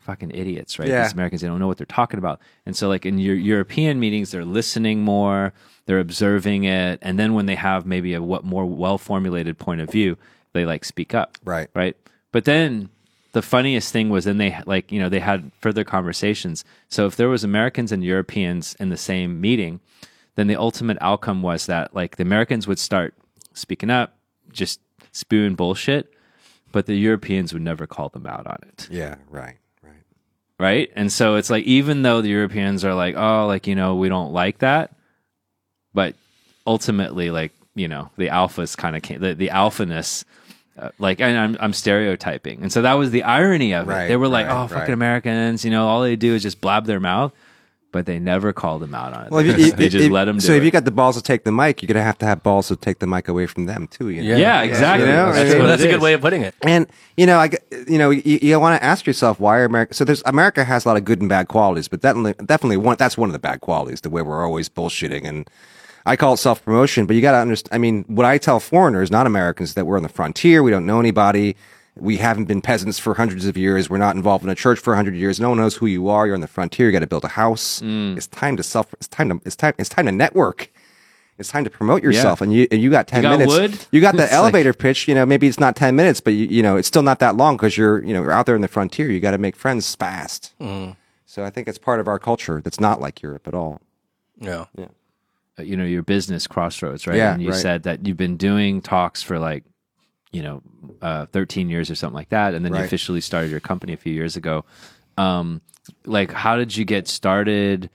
fucking idiots, right? Yeah. These Americans, they don't know what they're talking about. And so like in your European meetings, they're listening more, they're observing it, and then when they have maybe a what more well formulated point of view, they like speak up, Right. right? But then the funniest thing was then they like you know they had further conversations. So if there was Americans and Europeans in the same meeting, then the ultimate outcome was that like the Americans would start speaking up, just spewing bullshit, but the Europeans would never call them out on it Yeah, right, right. right? And so it's like even though the Europeans are like, oh, like you know, we don't like that, but ultimately, like you know, the alphas kind of came the the alphaness. Uh, like and I'm I'm stereotyping, and so that was the irony of it. They were like, right, "Oh, right. fucking Americans," you know, all they do is just blab their mouth, but they never called them out on it. Well, if <laughs> they you, just, they just if- let them do So it. if you got the balls to take the mic, you're gonna have to have balls to take the mic away from them too. You know? yeah, exactly. You know, That's I mean, that's a good way of putting it. And you know, I g- you know, you, you want to ask yourself why are America? So there's America has a lot of good and bad qualities, but definitely, definitely one that's one of the bad qualities. The way we're always bullshitting, and I call it self promotion. But you got to understand. I mean, what I tell foreigners, not Americans, that we're on the frontier. We don't know anybody. We haven't been peasants for hundreds of years. We're not involved in a church for hundred years. No one knows who you are. You're on the frontier. You got to build a house. It's time to self. It's time to. It's time. It's time to network. It's time to promote yourself, and you and you got ten got minutes. wood? You got <laughs> the It's like- elevator pitch. You know, maybe it's not ten minutes, but you, you know, it's still not that long because you're you know you're out there in the frontier. You got to make friends fast. So I think it's part of our culture that's not like Europe at all. Yeah. uh, you know your business crossroads right? Yeah, and you right. said that you've been doing talks for like you know uh, 13 years or something like that and then you officially started your company a few years ago. Um like how did you get started?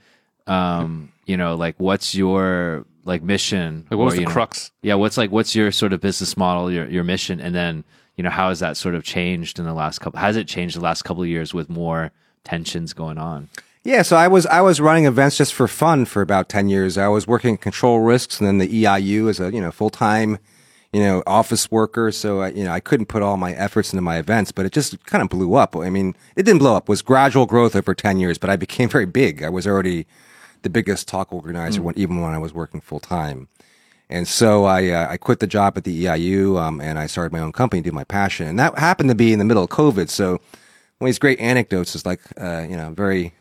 Um you know like what's your like mission? Like, what was or, the you know- crux? yeah what's like what's your sort of business model your your mission? And then you know how has that sort of changed in the last couple has it changed the last couple of years with more tensions going on Yeah, so I was I was running events just for fun for about ten years. I was working at Control Risks and then the EIU as a you know full time you know office worker. So I, you know I couldn't put all my efforts into my events, but it just kind of blew up. I mean, it didn't blow up. It was gradual growth over ten years, but I became <laughs> very big. I was already the biggest talk organizer when, even when I was working full time. And so I uh, I quit the job at the EIU um, and I started my own company, to do my passion, and that happened to be in the middle of COVID. So one of these great anecdotes is like uh, you know very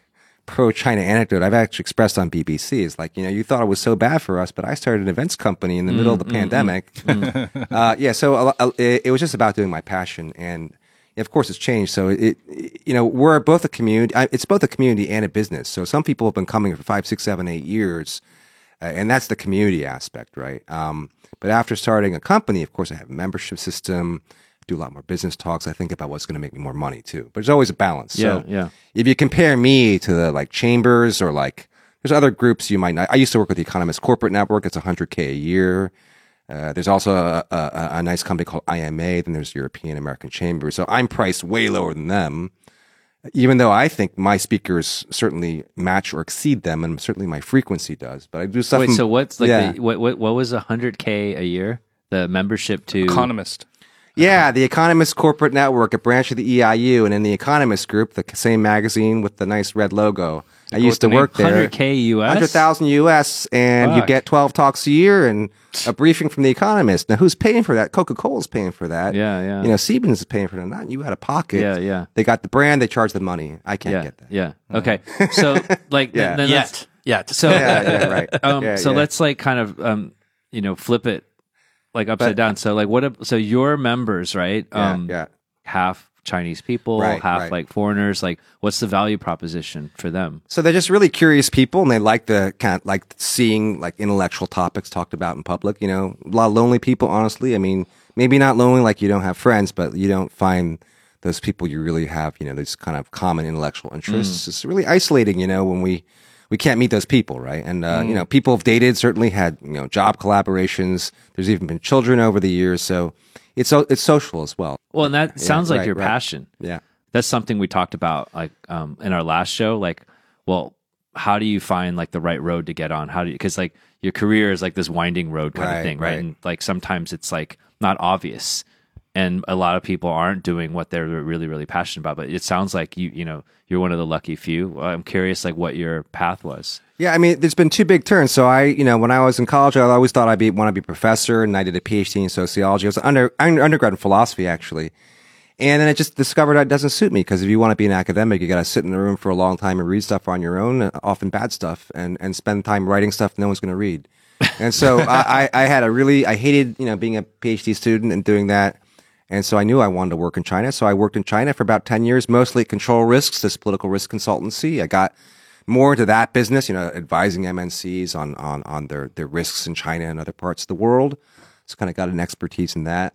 pro China anecdote I've actually expressed on BBC is like, you know, you thought it was so bad for us, but I started an events company in the middle of the pandemic. <laughs> uh, yeah, so it, it was just about doing my passion. And of course, it's changed. So it, it you know, we're both a community. I, it's both a community and a business. So some people have been coming for five, six, seven, eight years. Uh, and that's the community aspect, right? Um, but after starting a company, of course, I have a membership system do a lot more business talks. I think about what's going to make me more money too. But there's always a balance. Yeah, so yeah. if you compare me to the like chambers or like there's other groups you might not. I used to work with the Economist Corporate Network. It's 100k a year. Uh, there's also a, a, a nice company called IMA. Then there's European American Chamber. So I'm priced way lower than them. Even though I think my speakers certainly match or exceed them, and certainly my frequency does, but I do stuff. Wait, in- so what's like yeah. the, what what what was hundred k a year? The membership to Economist. Yeah, the Economist Corporate Network, a branch of the EIU, and in the Economist Group, the same magazine with the nice red logo. I used to the name? work there. hundred k US. Hundred thousand US, and you get twelve talks a year and a briefing from the Economist. Now, who's paying for that? Coca Cola's paying for that. Yeah, yeah. You know, Siemens is paying for that. Not you out of pocket. Yeah, yeah. They got the brand. They charge the money. I can't Yeah, get that. yeah. Okay, so <laughs> like th- Yeah. then let's- Yet. Yet. So <laughs> Yeah, yeah, right. <laughs> um, Yeah, so yeah. let's like kind of um, you know flip it like upside down. So like what? if- So your members, right? Yeah, Um, yeah. half Chinese people, Right, half right. like foreigners. Like, what's the value proposition for them? So they're just really curious people, and they like the kind of like seeing like intellectual topics talked about in public. You know, a lot of lonely people. Honestly, I mean, maybe not lonely like you don't have friends, but you don't find those people you really have. You know, these kind of common intellectual interests. It's really isolating. You know, when we we can't meet those people, right? And uh, you know, people have dated, certainly had you know job collaborations. There's even been children over the years, so it's it's social as well. Well, and that sounds like right, your right. passion. Yeah. That's something we talked about like um, in our last show. Like, well, how do you find like the right road to get on? How do you because like your career is like this winding road kind Right, of thing, right? right. And like sometimes it's like not obvious, and a lot of people aren't doing what they're really really passionate about. But it sounds like you you know you're one of the lucky few. I'm curious like what your path was. Yeah, I mean, there's been two big turns. So I, you know, when I was in college, I always thought I'd be want to be a professor, and I did a PhD in sociology. I was under under- undergrad in philosophy actually, and then I just discovered that doesn't suit me because if you want to be an academic, you got to sit in a room for a long time and read stuff on your own, often bad stuff, and and spend time writing stuff no one's going to read. And so <laughs> I, I, I had a really I hated you know being a PhD student and doing that. And so I knew I wanted to work in China. So I worked in China for about 10 years, mostly at Control Risks, this political risk consultancy. I got more into that business, you know, advising MNCs on, on, on their, their risks in China and other parts of the world. So kind of got an expertise in that.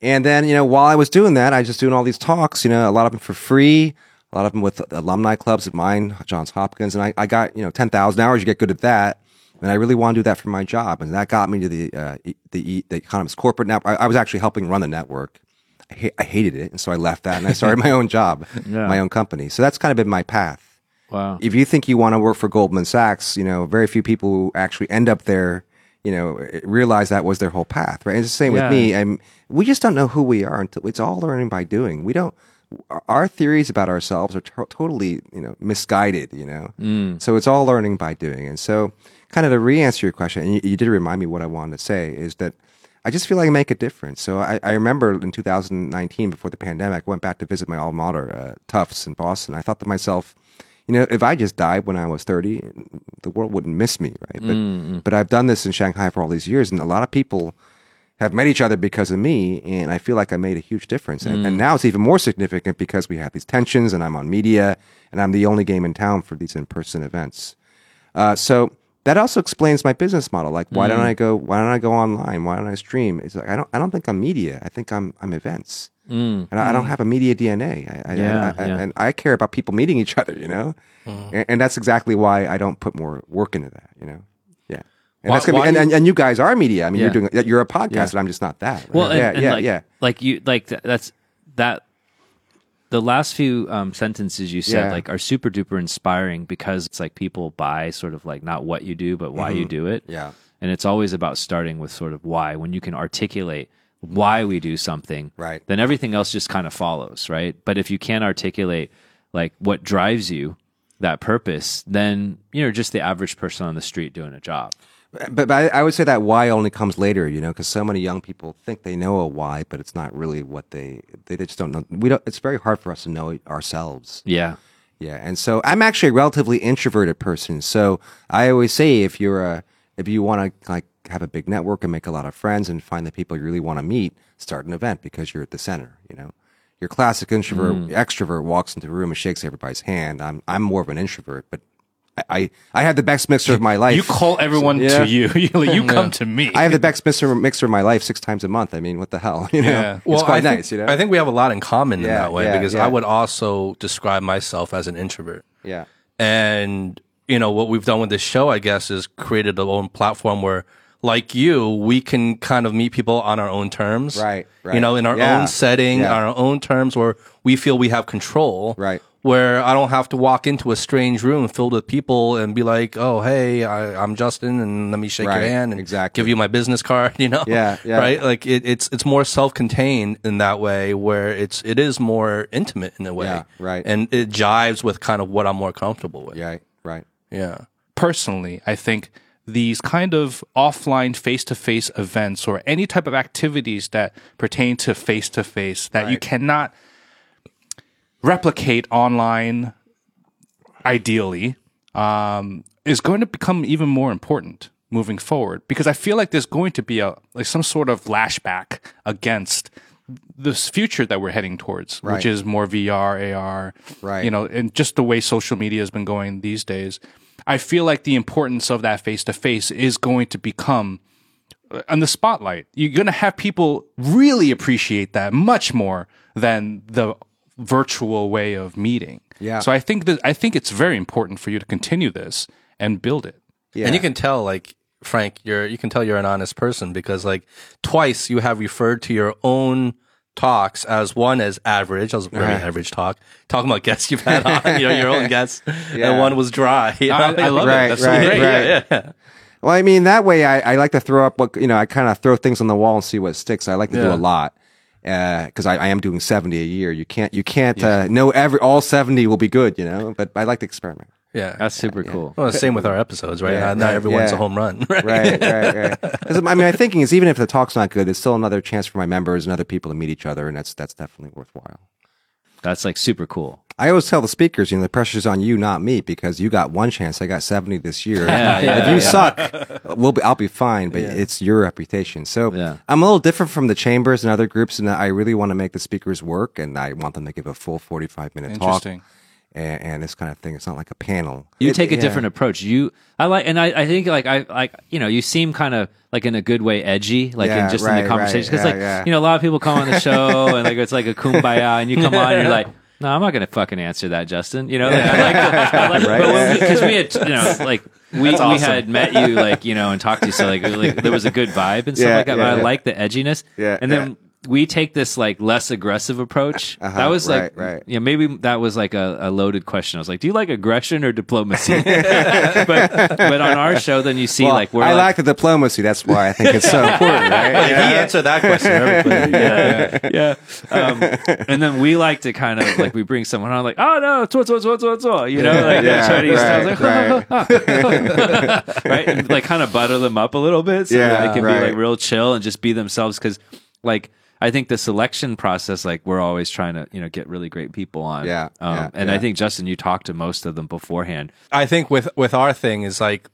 And then, you know, while I was doing that, I was just doing all these talks, you know, a lot of them for free, a lot of them with alumni clubs at mine, Johns Hopkins. And I, I got, you know, 10,000 hours. You get good at that. And I really want to do that for my job. And that got me to the, uh, the, the Economist Corporate Network. I, I was actually helping run the network. I, ha- I hated it. And so I left that and I <laughs> started my own job, Yeah. my own company. So that's kind of been my path Wow. if you think you want to work for Goldman Sachs, you know, very few people who actually end up there, you know, eh, realize that was their whole path, right? It's the same Yeah. with me. I'm, we just don't know who we are until it's all learning by doing. We don't, our theories about ourselves are to- totally, you know, misguided, you know? Mm. So it's all learning by doing. And so kind of to re-answer your question, and you, you did remind me what I wanted to say is that I just feel like I make a difference. So I, I remember in 2019, before the pandemic, I went back to visit my alma mater, uh, Tufts in Boston. I thought to myself, you know, if I just died when I was 30, the world wouldn't miss me, right? But, but I've done this in Shanghai for all these years, and a lot of people have met each other because of me, and I feel like I made a huge difference. And, and now it's even more significant because we have these tensions, and I'm on media, and I'm the only game in town for these in-person events. Uh, so that also explains my business model. Like, why don't mm. I go? Why don't I go online? Why don't I stream? It's like I don't. I don't think I'm media. I think I'm. I'm events. Mm. And I, I don't mm. have a media DNA. I, Yeah, I, yeah. And I care about people meeting each other. You know, and, and that's exactly why I don't put more work into that. You know, yeah. And, Why- that's gonna be, and, and, and you guys are media. I mean, Yeah. you're doing. You're a podcast, and I'm just not that. right? Well, yeah, yeah, like, yeah. like you, like th- that's that. The last few um, sentences you said Yeah. like are super duper inspiring because it's like people buy sort of like not what you do but why you do it. Mm-hmm. Yeah. and it's always about starting with sort of why. When you can articulate why we do something, Right. then everything else just kind of follows, right? But if you can't articulate like what drives you, that purpose then you know just the average person on the street doing a job. But, but I, I would say that why only comes later, you know, because so many young people think they know a why, but it's not really what they they just don't know. We don't. It's very hard for us to know ourselves. Yeah. Yeah, and so I'm actually a relatively introverted person. So I always say if you're a if you want to like have a big network and make a lot of friends and find the people you really want to meet, start an event because you're at the center. You know, your classic introvert mm. extrovert walks into a room and shakes everybody's hand. I'm I'm more of an introvert, but I I, I have the best mixer of my life. You call everyone Yeah. to you. <laughs> You, you come to me. I have the best mixer mixer of my life six times a month. I mean, what the hell? <laughs> You know, Yeah. it's quite I think, nice. You know, I think we have a lot in common in that way yeah, because yeah. I would also describe myself as an introvert. yeah, And, you know, what we've done with this show, I guess, is created a own platform where, like you, we can kind of meet people on our own terms. Right, You know, in our Yeah, own setting, yeah. on our own terms where we feel we have control. Right. Where I don't have to walk into a strange room filled with people and be like, oh, hey, I, I'm Justin and let me shake Right, your hand and exactly. give you my business card, <laughs> you know? Yeah, yeah. Right? Like it, it's, it's more self-contained in that way where it's, it is more intimate in a way. Yeah, right. And it jives with kind of what I'm more comfortable with. yeah, right. Yeah. personally, I think these kind of offline face to face events or any type of activities that pertain to face to face that you cannot replicate online, ideally, um, is going to become even more important moving forward because I feel like there's going to be a like some sort of lashback against this future that we're heading towards, Right. which is more VR, AR, Right. You know, and just the way social media has been going these days. I feel like the importance of that face to face is going to become uh, on the spotlight. You're going to have people really appreciate that much more than the virtual way of meeting. Yeah. So I think that I think it's very important for you to continue this and build it. Yeah. And you can tell, like, Frank, you're, you can tell you're an honest person because, like, twice you have referred to your own talks as one as average. I was a very Uh-huh. average talk, talking about guests you've had on, you know, your own <laughs> guests. Yeah. And one was dry. <laughs> you know? I, I love Right, it. That's right, great. right. Yeah, yeah. Well, I mean, that way I, I like to throw up what, you know, I kind of throw things on the wall and see what sticks. I like to do a lot. Uh, cause I, I am doing 70 a year. You can't, you can't, uh, know every, all 70 will be good, you know, but I like to experiment. Yeah. That's super cool. Well, same with our episodes, right? Yeah, not, not right, everyone's yeah. a home run, <laughs> right? Right, right, right. 'Cause, I mean, my thinking is even if the talk's not good, it's still another chance for my members and other people to meet each other. And that's, that's definitely worthwhile. That's like super cool. I always tell the speakers, you know, the pressure's on you, not me, because you got one chance. I got 70 this year. <laughs> Yeah, yeah, if you suck, we'll be, I'll be fine, but it's your reputation. So Yeah. I'm a little different from the chambers and other groups and I really want to make the speakers work and I want them to give a full 45 minute talk. Interesting. And, and this kind of thing. It's not like a panel. You It- take a yeah. different approach. You, I like, and I, I think like I like, you know, you seem kind of like in a good way edgy, like Yeah, in just in the conversation. right. Because Yeah, like, yeah. you know, a lot of people come on the <laughs> show and like it's like a kumbaya, and you come on and you're like. <laughs> No, I'm not going to fucking answer that, Justin. You know, like, I like, the, like <laughs> Right, yeah. because we, had, you know, like we, we had met you, like you know, and talked to you, so like, like there was a good vibe and stuff Yeah, like that. yeah, but I like the edginess. Yeah, and then we take this like less aggressive approach. Uh-huh, that was like, right, right. yeah, maybe that was like a, a loaded question. I was like, do you like aggression or diplomacy? <laughs> but but on our show, then you see Well, like we're I like, like the diplomacy. That's why I think it's so <laughs> important, right? He answered that question very clearly. <laughs> Yeah. yeah. Um, and then we like to kind of like we bring someone on like, oh no, twa, twa, twa, twa, twa, you know, like Yeah, Chinese right, style, like, right, and like kind of butter them up a little bit so Yeah, they can right. be like real chill and just be themselves because like. I think the selection process, like we're always trying to, you know, get really great people on. Yeah, Um, yeah, and I think Justin, you talked to most of them beforehand. I think with, with our thing is like,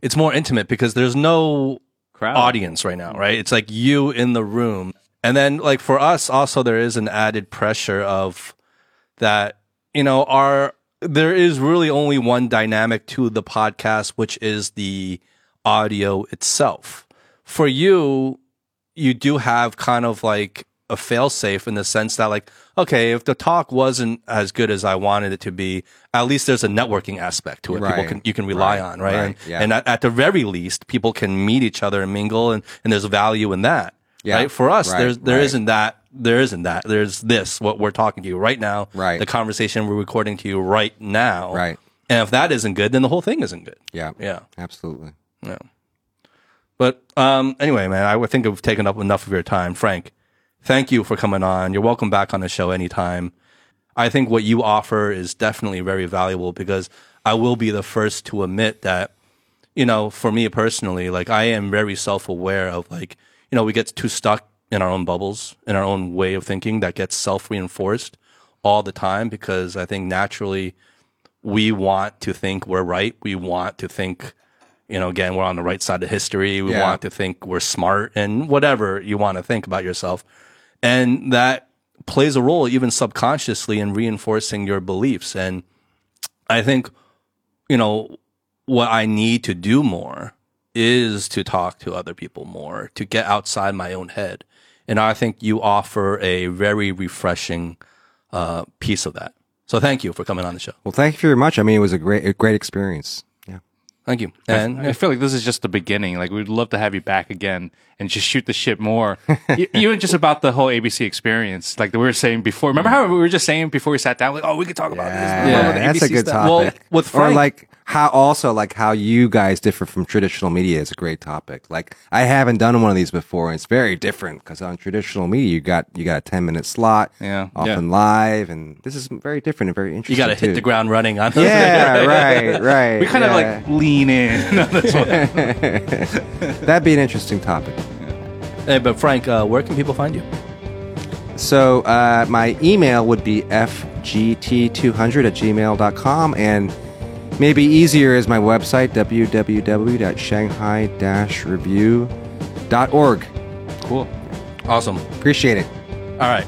it's more intimate because there's no Crowd. audience right now, right? It's like you in the room. And then like for us also there is an added pressure of that, you know, our there is really only one dynamic to the podcast, which is the audio itself. For you, you do have kind of like a failsafe in the sense that like, okay, if the talk wasn't as good as I wanted it to be, at least there's a networking aspect to it. right. People can you can rely Right. on, right? Right. And, Yeah. and at, at the very least, people can meet each other and mingle, and, and there's value in that. Yeah. Right. For us, there's there not that. There isn't that. There's this. What we're talking to you right now. Right. The conversation we're recording to you right now. Right. And if that isn't good, then the whole thing isn't good. Yeah. Yeah. Absolutely. Yeah. But um, anyway, man, I think I've taken up enough of your time. Frank, thank you for coming on. You're welcome back on the show anytime. I think what you offer is definitely very valuable because I will be the first to admit that, you know, for me personally, like I am very self aware of like, you know, we get too stuck in our own bubbles, in our own way of thinking that gets self reinforced all the time because I think naturally we want to think we're right. We want to think, you know, again, we're on the right side of history. We Yeah. want to think we're smart and whatever you want to think about yourself. And that plays a role even subconsciously in reinforcing your beliefs. And I think, you know, what I need to do more is to talk to other people more, to get outside my own head. And I think you offer a very refreshing uh, piece of that. So thank you for coming on the show. Well, thank you very much. I mean, it was a great, a great experience. Yeah. Thank you. And I feel like this is just the beginning. Like we'd love to have you back again and just shoot the shit more. E- <laughs> Even just about the whole ABC experience, like we were saying before. Remember how we were just saying before we sat down, like, oh, we could talk about this. Yeah, that's a good stuff. topic. Well, with or like how also like how you guys differ from traditional media is a great topic. Like I haven't done one of these before, and it's very different because on traditional media you got you got a ten minute slot, Yeah. often live, and this is very different and very interesting. you got to hit the ground running on those. Yeah, <laughs> right, right. We kind of like lean in. <laughs> on this one. <laughs> that'd be an interesting topic. Hey, but Frank, uh, where can people find you? So uh, my email would be fgt200 at gmail.com and maybe easier is my website www.shanghai-review.org. cool. Awesome. Appreciate it. All right.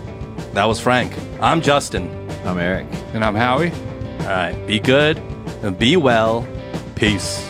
That was Frank. I'm Justin. I'm Eric. And I'm Howie. All right. Be good and be well. Peace.